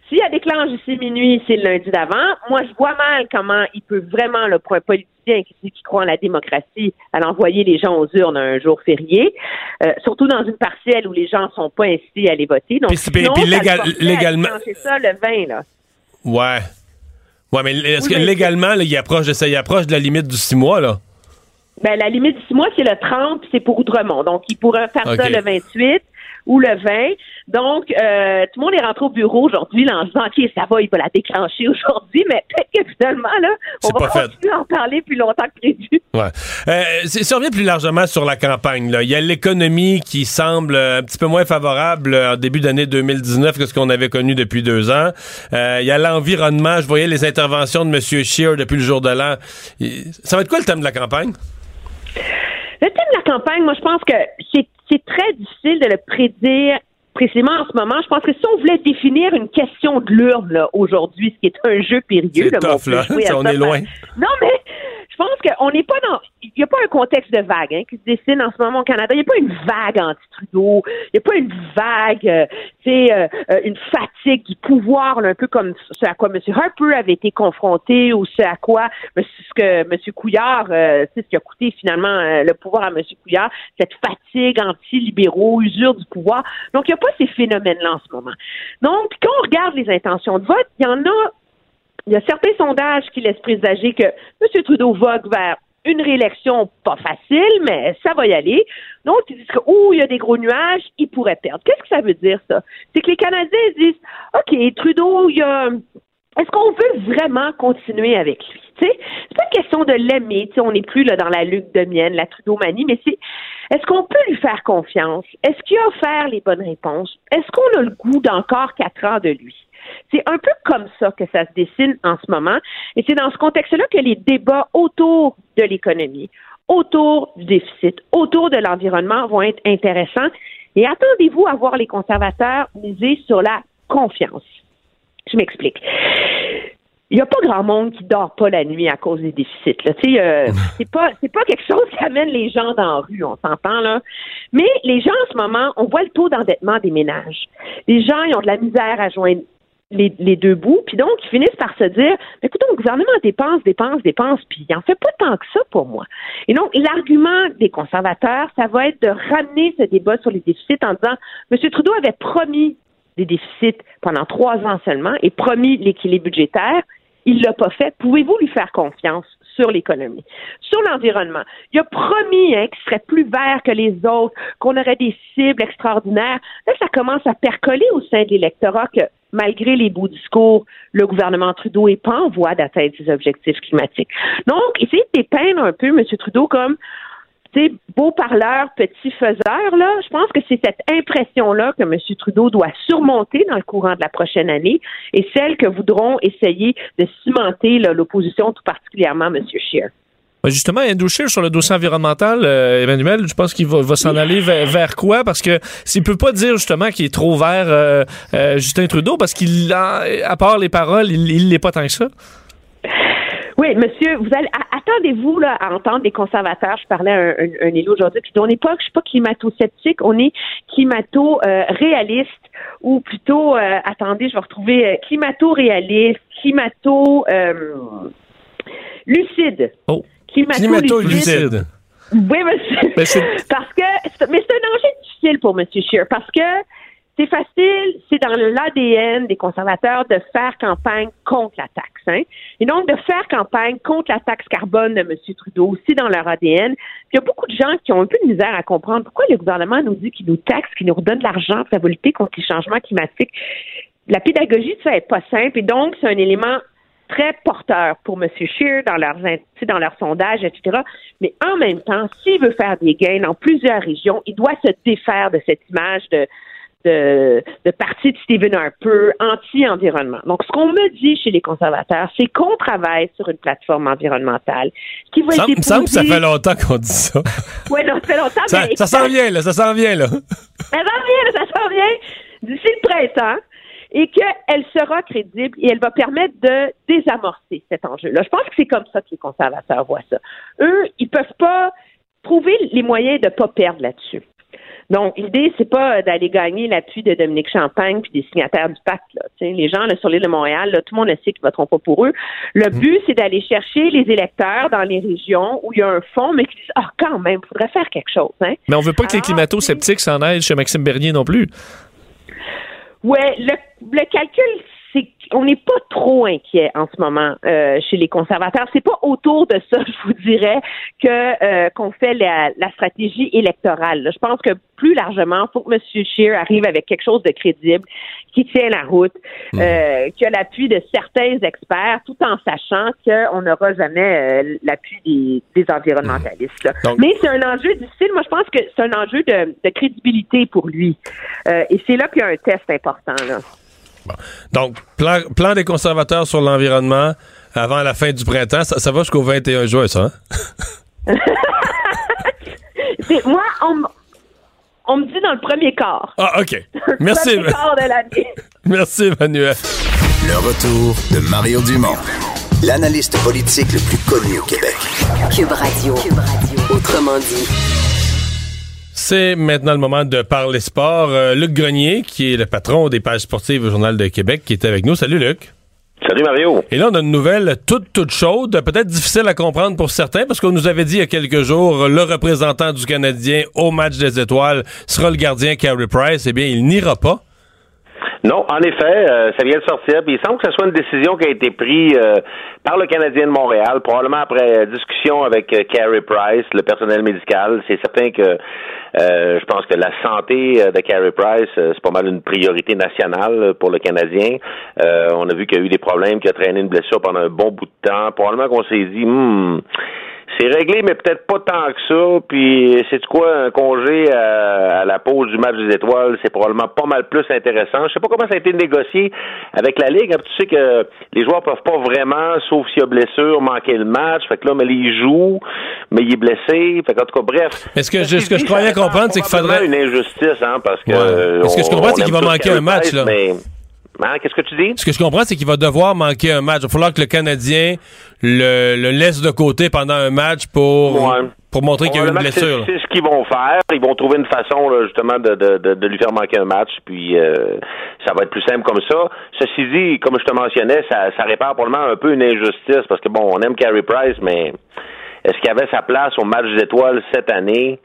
Si elle déclenche ici minuit, c'est le lundi d'avant. Moi, je vois mal comment il peut vraiment, là, pour un politicien qui, croit en la démocratie, à envoyer les gens aux urnes un jour férié, euh, surtout dans une partielle où les gens sont pas incités à aller voter. Donc, Puis c'est- sinon, puis le légal- légalement- déclencher ça le 20, là. Ouais. Ouais, mais est-ce Oui, que mais- légalement, là, il approche de ça, il approche de la limite du six mois, là? Ben, la limite du six mois, c'est le 30, puis c'est pour Outremont. Donc, il pourrait faire ça le 28 ou le 20. Donc, euh, tout le monde est rentré au bureau aujourd'hui là, en se disant, OK, ça va, il va la déclencher aujourd'hui, mais peut-être que finalement, là, on va pas continuer à en parler plus longtemps que prévu. Ouais. Euh, si on revient plus largement sur la campagne, là, il y a l'économie qui semble un petit peu moins favorable euh, en début d'année 2019 que ce qu'on avait connu depuis deux ans. Euh, Il y a l'environnement. Je voyais les interventions de M. Scheer depuis le jour de l'an. Ça va être quoi le thème de la campagne? Le thème de la campagne, moi, je pense que c'est c'est très difficile de le prédire précisément en ce moment. Je pense que si on voulait définir une question de l'urne aujourd'hui, ce qui est un jeu périlleux, là, (laughs) on là. est par- loin. Non, mais je pense qu'on n'est pas dans. Il n'y a pas un contexte de vague hein, qui se dessine en ce moment au Canada. Il n'y a pas une vague anti-Trudeau. Il n'y a pas une vague, euh, euh, euh, une fatigue du pouvoir, là, un peu comme ce à quoi M. Harper avait été confronté ou ce à quoi ce que M. Couillard, euh, ce qui a coûté finalement euh, le pouvoir à M. Couillard, cette fatigue anti-libéraux, usure du pouvoir. Donc, il n'y a pas ces phénomènes-là en ce moment. Donc, quand on regarde les intentions de vote, il y en a il y a certains sondages qui laissent présager que M. Trudeau vogue vers une réélection pas facile, mais ça va y aller. Donc, ils disent que, oh, il y a des gros nuages, il pourrait perdre. Qu'est-ce que ça veut dire, ça? C'est que les Canadiens disent, OK, Trudeau, il y a, est-ce qu'on veut vraiment continuer avec lui? C'est pas une question de l'aimer. On n'est plus là dans la lutte de mienne, la Trudeau-manie, mais c'est est-ce qu'on peut lui faire confiance? Est-ce qu'il a offert les bonnes réponses? Est-ce qu'on a le goût d'encore quatre ans de lui? C'est un peu comme ça que ça se dessine en ce moment. Et c'est dans ce contexte-là que les débats autour de l'économie, autour du déficit, autour de l'environnement vont être intéressants. Et attendez-vous à voir les conservateurs miser sur la confiance. Je m'explique. Il n'y a pas grand monde qui dort pas la nuit à cause des déficits. Là. Euh, (laughs) c'est pas c'est pas quelque chose qui amène les gens dans la rue, on s'entend là. Mais les gens en ce moment, on voit le taux d'endettement des ménages. Les gens, ils ont de la misère à joindre les, deux bouts, puis donc ils finissent par se dire, écoutez, le gouvernement dépense, dépense, dépense, puis il en fait pas tant que ça pour moi. Et donc l'argument des conservateurs, ça va être de ramener ce débat sur les déficits en disant, M. Trudeau avait promis des déficits pendant trois ans seulement et promis l'équilibre budgétaire. Il l'a pas fait. Pouvez-vous lui faire confiance sur l'économie, sur l'environnement? Il a promis hein, qu'il serait plus vert que les autres, qu'on aurait des cibles extraordinaires. Là, ça commence à percoler au sein de l'électorat que malgré les beaux discours, le gouvernement Trudeau n'est pas en voie d'atteindre ses objectifs climatiques. Donc, essayez de dépeindre un peu M. Trudeau comme beau parleur, petit faiseur, là, je pense que c'est cette impression-là que M. Trudeau doit surmonter dans le courant de la prochaine année et celle que voudront essayer de cimenter l'opposition, tout particulièrement M. Scheer. Justement, Andrew Scheer, sur le dossier environnemental, euh, Emmanuel, je pense qu'il va, va s'en aller vers, vers, quoi? Parce que s'il peut pas dire justement qu'il est trop vert euh, euh, Justin Trudeau, parce qu'il à part les paroles, il l'est pas tant que ça. Oui, monsieur, vous allez attendez-vous là à entendre des conservateurs. Je parlais à un, un, un élu aujourd'hui qui dit on n'est pas, je suis pas climato-sceptique, on est climato-réaliste ou plutôt, euh, attendez, je vais retrouver euh, climato-réaliste, climato lucide. Oh. Climato-lucide. Oui, monsieur. parce que, mais c'est un enjeu difficile pour monsieur Scheer parce que c'est facile, c'est dans l'ADN des conservateurs de faire campagne contre la taxe. Hein? Et donc, de faire campagne contre la taxe carbone de M. Trudeau aussi dans leur ADN. Puis il y a beaucoup de gens qui ont un peu de misère à comprendre pourquoi le gouvernement nous dit qu'il nous taxe, qu'il nous redonne de l'argent pour lutter contre les changements climatiques. La pédagogie, ça n'est pas simple. Et donc, c'est un élément très porteur pour M. Scheer dans leurs dans leurs sondages, etc. Mais en même temps, s'il veut faire des gains dans plusieurs régions, il doit se défaire de cette image de de, de parti de Stephen Harper anti-environnement. Donc, ce qu'on me dit chez les conservateurs, c'est qu'on travaille sur une plateforme environnementale qui va ça, être me semble que ça fait longtemps qu'on dit ça. (laughs) oui, non, ça fait longtemps. Ça, mais ça s'en vient, là, ça s'en vient, là. Ça s'en vient, ça s'en vient d'ici le printemps et qu'elle sera crédible et elle va permettre de désamorcer cet enjeu-là. Je pense que c'est comme ça que les conservateurs voient ça. Eux, ils peuvent pas trouver les moyens de pas perdre là-dessus. Donc, l'idée, c'est pas d'aller gagner l'appui de Dominique Champagne puis des signataires du pacte. Là. les gens là, sur l'île de Montréal, là, tout le monde le sait qu'ils ne voteront pas pour eux. Le but, c'est d'aller chercher les électeurs dans les régions où il y a un fonds, mais qui disent Ah, quand même, il faudrait faire quelque chose. Hein? Mais on veut pas que les climato-sceptiques s'en aillent chez Maxime Bernier non plus. Oui, le, le calcul, c'est on n'est pas trop inquiet en ce moment euh, chez les conservateurs. C'est pas autour de ça, (laughs) je vous dirais, que euh, qu'on fait la, la, stratégie électorale. Je pense que plus largement, il faut que M. Scheer arrive avec quelque chose de crédible, qui tient la route, mmh. euh, qui a l'appui de certains experts, tout en sachant qu'on n'aura jamais l'appui des, des, environnementalistes. Donc, Mais c'est un enjeu difficile. Moi, je pense que c'est un enjeu de, de crédibilité pour lui. Et c'est là qu'il y a un test important. Là. Bon. Donc, plan, plan, des conservateurs sur l'environnement avant la fin du printemps, ça, ça va jusqu'au 21 juin, ça? Hein? (laughs) moi, on, on, me dit dans le premier quart. Ah, OK. (laughs) Merci. Le premier quart de l'année. (laughs) Merci, Emmanuel. Le retour de Mario Dumont. l'analyste politique le plus connu au Québec. Cube Radio. Cube Radio. Autrement dit. C'est maintenant le moment de parler sport. Euh, Luc Grenier, qui est le patron des pages sportives au Journal de Québec, qui est avec nous. Salut Luc. Salut Mario. Et là, on a une nouvelle toute, toute chaude, peut-être difficile à comprendre pour certains, parce qu'on nous avait dit il y a quelques jours, le représentant du Canadien au match des étoiles sera le gardien Carey Price. Eh bien, il n'ira pas. Non, en effet, euh, ça vient de sortir. Il semble que ce soit une décision qui a été prise euh, par le Canadien de Montréal, probablement après discussion avec euh, Carey Price, le personnel médical. C'est certain que je pense que la santé de Carey Price, c'est pas mal une priorité nationale pour le Canadien. on a vu qu'il y a eu des problèmes, qu'il a traîné une blessure pendant un bon bout de temps. Probablement qu'on s'est dit, hmm, c'est réglé, mais peut-être pas tant que ça. Puis, c'est quoi, un congé à, la pause du match des étoiles, c'est probablement pas mal plus intéressant. Je sais pas comment ça a été négocié avec la Ligue. Tu sais que les joueurs peuvent pas vraiment, sauf s'il y a blessure, manquer le match. Fait que là, mais il joue, mais il est blessé. Fait qu'en tout cas, bref. Est-ce que, ce que je croyais comprendre, c'est qu'il faudrait... une injustice, hein, parce que... Est-ce que je comprends, c'est qu'il va manquer un match, là? Hein, qu'est-ce que tu dis? Ce que je comprends, c'est qu'il va devoir manquer un match. Il va falloir que le Canadien le, laisse de côté pendant un match pour, pour montrer qu'il y a eu une blessure. C'est ce qu'ils vont faire. Ils vont trouver une façon, justement, de, de, de, lui faire manquer un match. Puis euh, ça va être plus simple comme ça. Ceci dit, comme je te mentionnais, ça, ça répare probablement un peu une injustice parce que, bon, on aime Carey Price, mais est-ce qu'il avait sa place au match d'étoiles cette année?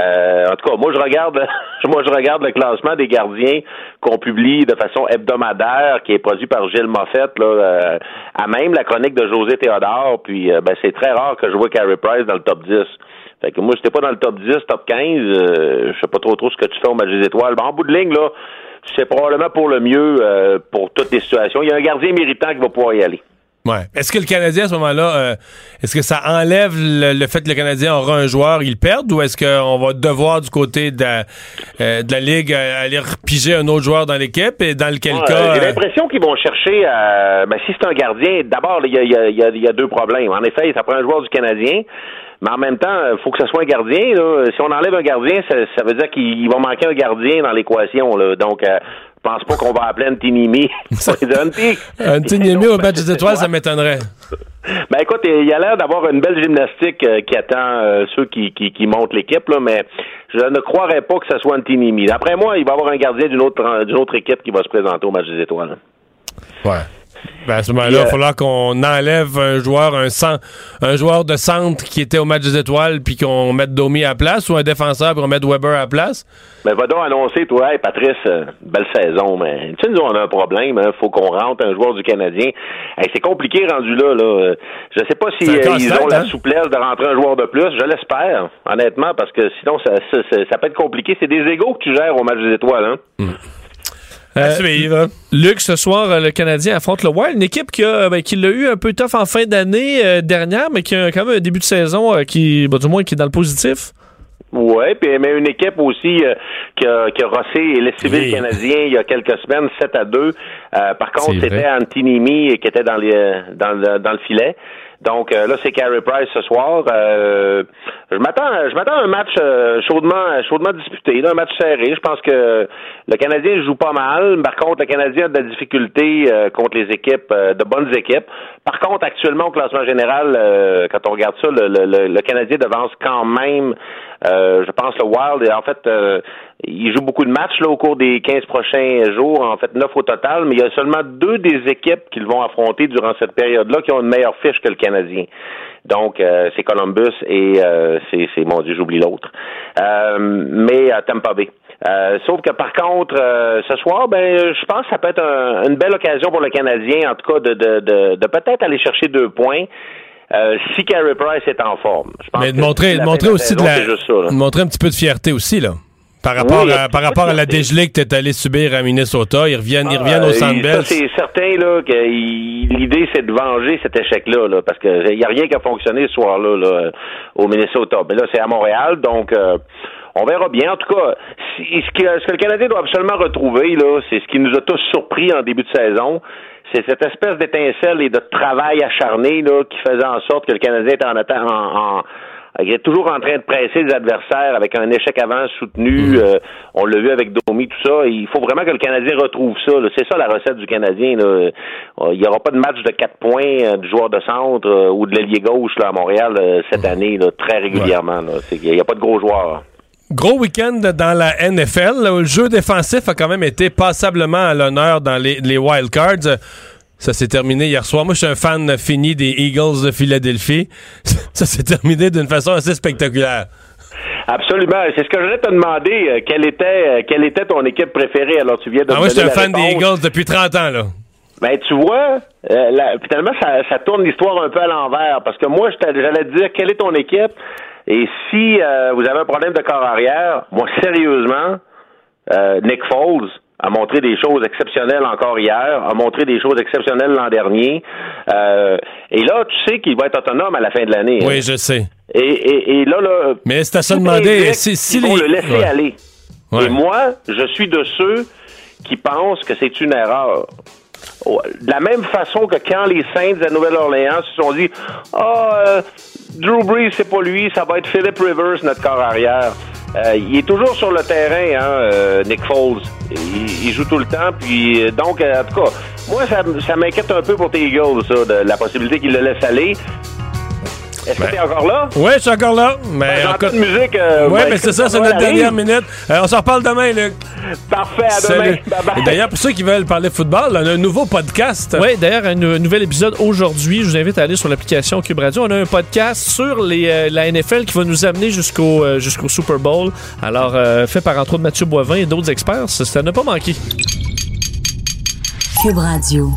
Euh, en tout cas, moi je regarde, (laughs) moi je regarde le classement des gardiens qu'on publie de façon hebdomadaire, qui est produit par Gilles Moffett, là, euh, à même la chronique de José Théodore. Puis, euh, ben, c'est très rare que je vois Carey Price dans le top 10. Fait que moi, j'étais pas dans le top 10, top 15. je sais pas trop trop ce que tu fais au match des étoiles. Ben, en bout de ligne, là, c'est probablement pour le mieux pour toutes les situations. Il y a un gardien méritant qui va pouvoir y aller. Ouais. Est-ce que le Canadien, à ce moment-là, euh, est-ce que ça enlève le, fait que le Canadien aura un joueur, il perd, ou est-ce qu'on va devoir du côté de la, euh, de la Ligue euh, aller repiger un autre joueur dans l'équipe? Et dans lequel cas. J'ai l'impression qu'ils vont chercher ben, si c'est un gardien, d'abord, il y a, y, a, y a, deux problèmes. En effet, ça prend un joueur du Canadien. Mais en même temps, il faut que ce soit un gardien. Là. Si on enlève un gardien, ça, ça veut dire qu'il va manquer un gardien dans l'équation. Donc, je pense pas qu'on va appeler Antinimi. Antinimi (laughs) au match des étoiles, ça m'étonnerait. Ben écoute, il y a l'air d'avoir une belle gymnastique euh, qui attend euh, ceux qui, qui, qui montent l'équipe, là, mais je ne croirais pas que ce soit Antinimi. D'après moi, il va y avoir un gardien d'une autre d'une autre équipe qui va se présenter au match des étoiles. Ouais. Ben à ce moment-là, il va falloir qu'on enlève un joueur, un, un joueur de centre qui était au match des étoiles, puis qu'on mette Domi à la place, ou un défenseur, puis qu'on mette Weber à la place. Ben, va donc annoncer, toi, hey, Patrice, euh, belle saison, mais tu sais, nous, on a un problème, il hein, faut qu'on rentre un joueur du Canadien. c'est compliqué rendu là, là. Euh, je sais pas si euh, ils ont la hein? souplesse de rentrer un joueur de plus, je l'espère, honnêtement, parce que sinon, ça, ça, peut être compliqué. C'est des égaux que tu gères au match des étoiles, hein? Hmm. Euh, Luc, ce soir, euh, le Canadien affronte le Wild, une équipe qui, a, ben, qui l'a eu un peu tough en fin d'année euh, dernière, mais qui a quand même un début de saison qui, ben, du moins, qui est dans le positif. Oui, puis mais une équipe aussi qui, a, qui a rossé les civils canadiens il y a quelques semaines, 7 à 2. par contre, c'était Antinimi qui était dans, les, dans, le, dans le filet. Donc euh, là, c'est Carey Price ce soir. Euh, je m'attends, je m'attends à un match euh, chaudement, chaudement disputé, un match serré. Je pense que le Canadien joue pas mal. Par contre, le Canadien a de la difficulté contre les équipes, de bonnes équipes. Par contre, actuellement au classement général, quand on regarde ça, le, le, le Canadien devance quand même je pense le Wild, en fait, euh, il joue beaucoup de matchs là, au cours des 15 prochains jours, en fait 9 au total, mais il y a seulement deux des équipes qu'ils vont affronter durant cette période-là qui ont une meilleure fiche que le Canadien. Donc, euh, c'est Columbus et c'est, c'est, mon Dieu, j'oublie l'autre. mais Tampa Bay. sauf que par contre, ce soir, ben, je pense que ça peut être une belle occasion pour le Canadien, en tout cas, de, de, de, de peut-être aller chercher deux points. Euh, si Carey Price est en forme. Mais de montrer, montrer aussi de la, montrer un petit peu de fierté aussi, là. Par rapport, à, par rapport à la dégelée que tu es allé subir à Minnesota, ils reviennent, ils reviennent au Centre Bell. C'est certain là, que l'idée c'est de venger cet échec-là, là, parce qu'il n'y a rien qui a fonctionné ce soir-là là, au Minnesota. Mais là, c'est à Montréal, donc euh, on verra bien. En tout cas, ce, que, ce que le Canadien doit absolument retrouver, là, c'est ce qui nous a tous surpris en début de saison c'est cette espèce d'étincelle et de travail acharné là, qui faisait en sorte que le Canadien était en, en, Il est toujours en train de presser les adversaires avec un échec avant soutenu. Euh, on l'a vu avec Domi, tout ça. Il faut vraiment que le Canadien retrouve ça. C'est ça la recette du Canadien. là. Euh, Il n'y aura pas de match de quatre points euh, du joueur de centre ou de l'ailier gauche là, à Montréal cette année, là, très régulièrement. là. Qu'il n'y a pas de gros joueurs. Gros week-end dans la NFL. là, où le jeu défensif a quand même été passablement à l'honneur dans les, les wild cards. Ça s'est terminé hier soir. Moi, je suis un fan fini des Eagles de Philadelphie. (laughs) Ça s'est terminé d'une façon assez spectaculaire. Absolument. C'est ce que je voulais te demander. euh, quelle était euh, quelle était ton équipe préférée? Alors, tu viens de Ah, moi, je suis un fan des. Eagles depuis 30 ans, là. Ben, tu vois, euh, finalement, ça, ça tourne l'histoire un peu à l'envers. Parce que moi, j'allais te dire, quelle est ton équipe? Et si euh, vous avez un problème de corps arrière, moi, sérieusement, euh, Nick Foles a montré des choses exceptionnelles encore hier, a montré des choses exceptionnelles l'an dernier. Euh, et là, tu sais qu'il va être autonome à la fin de l'année. hein. Oui, je sais. Et, et, et là, là, Mais c'est à se demander si, si les- le laisser Ouais. aller. Ouais. Et moi, je suis de ceux qui pensent que c'est une erreur. Oh, De la même façon que quand les Saints de la Nouvelle-Orléans se sont dit Ah, euh, Drew Brees, c'est pas lui, ça va être Philip Rivers, notre corps arrière. Euh, il est toujours sur le terrain, hein, euh, Nick Foles. Il, il joue tout le temps, puis euh, donc, euh, en tout cas, moi, ça, ça m'inquiète un peu pour tes Eagles, ça, de la possibilité qu'il le laisse aller. Est-ce que t'es encore là? Ouais, je suis encore là. Mais encore- de musique. euh, Ouais, ben, mais c'est ça, c'est notre dernière minute. Euh, on s'en reparle demain, Luc. Parfait, à demain. D'ailleurs, pour ceux qui veulent parler de football, on a un nouveau podcast. Oui, d'ailleurs, un nou- nouvel épisode aujourd'hui. Je vous invite à aller sur l'application Cube Radio. On a un podcast sur les, euh, la NFL qui va nous amener jusqu'au euh, jusqu'au Super Bowl. Alors, euh, fait par entre autres Mathieu Boivin et d'autres experts. Ça, ça n'a pas manqué. Cube Radio.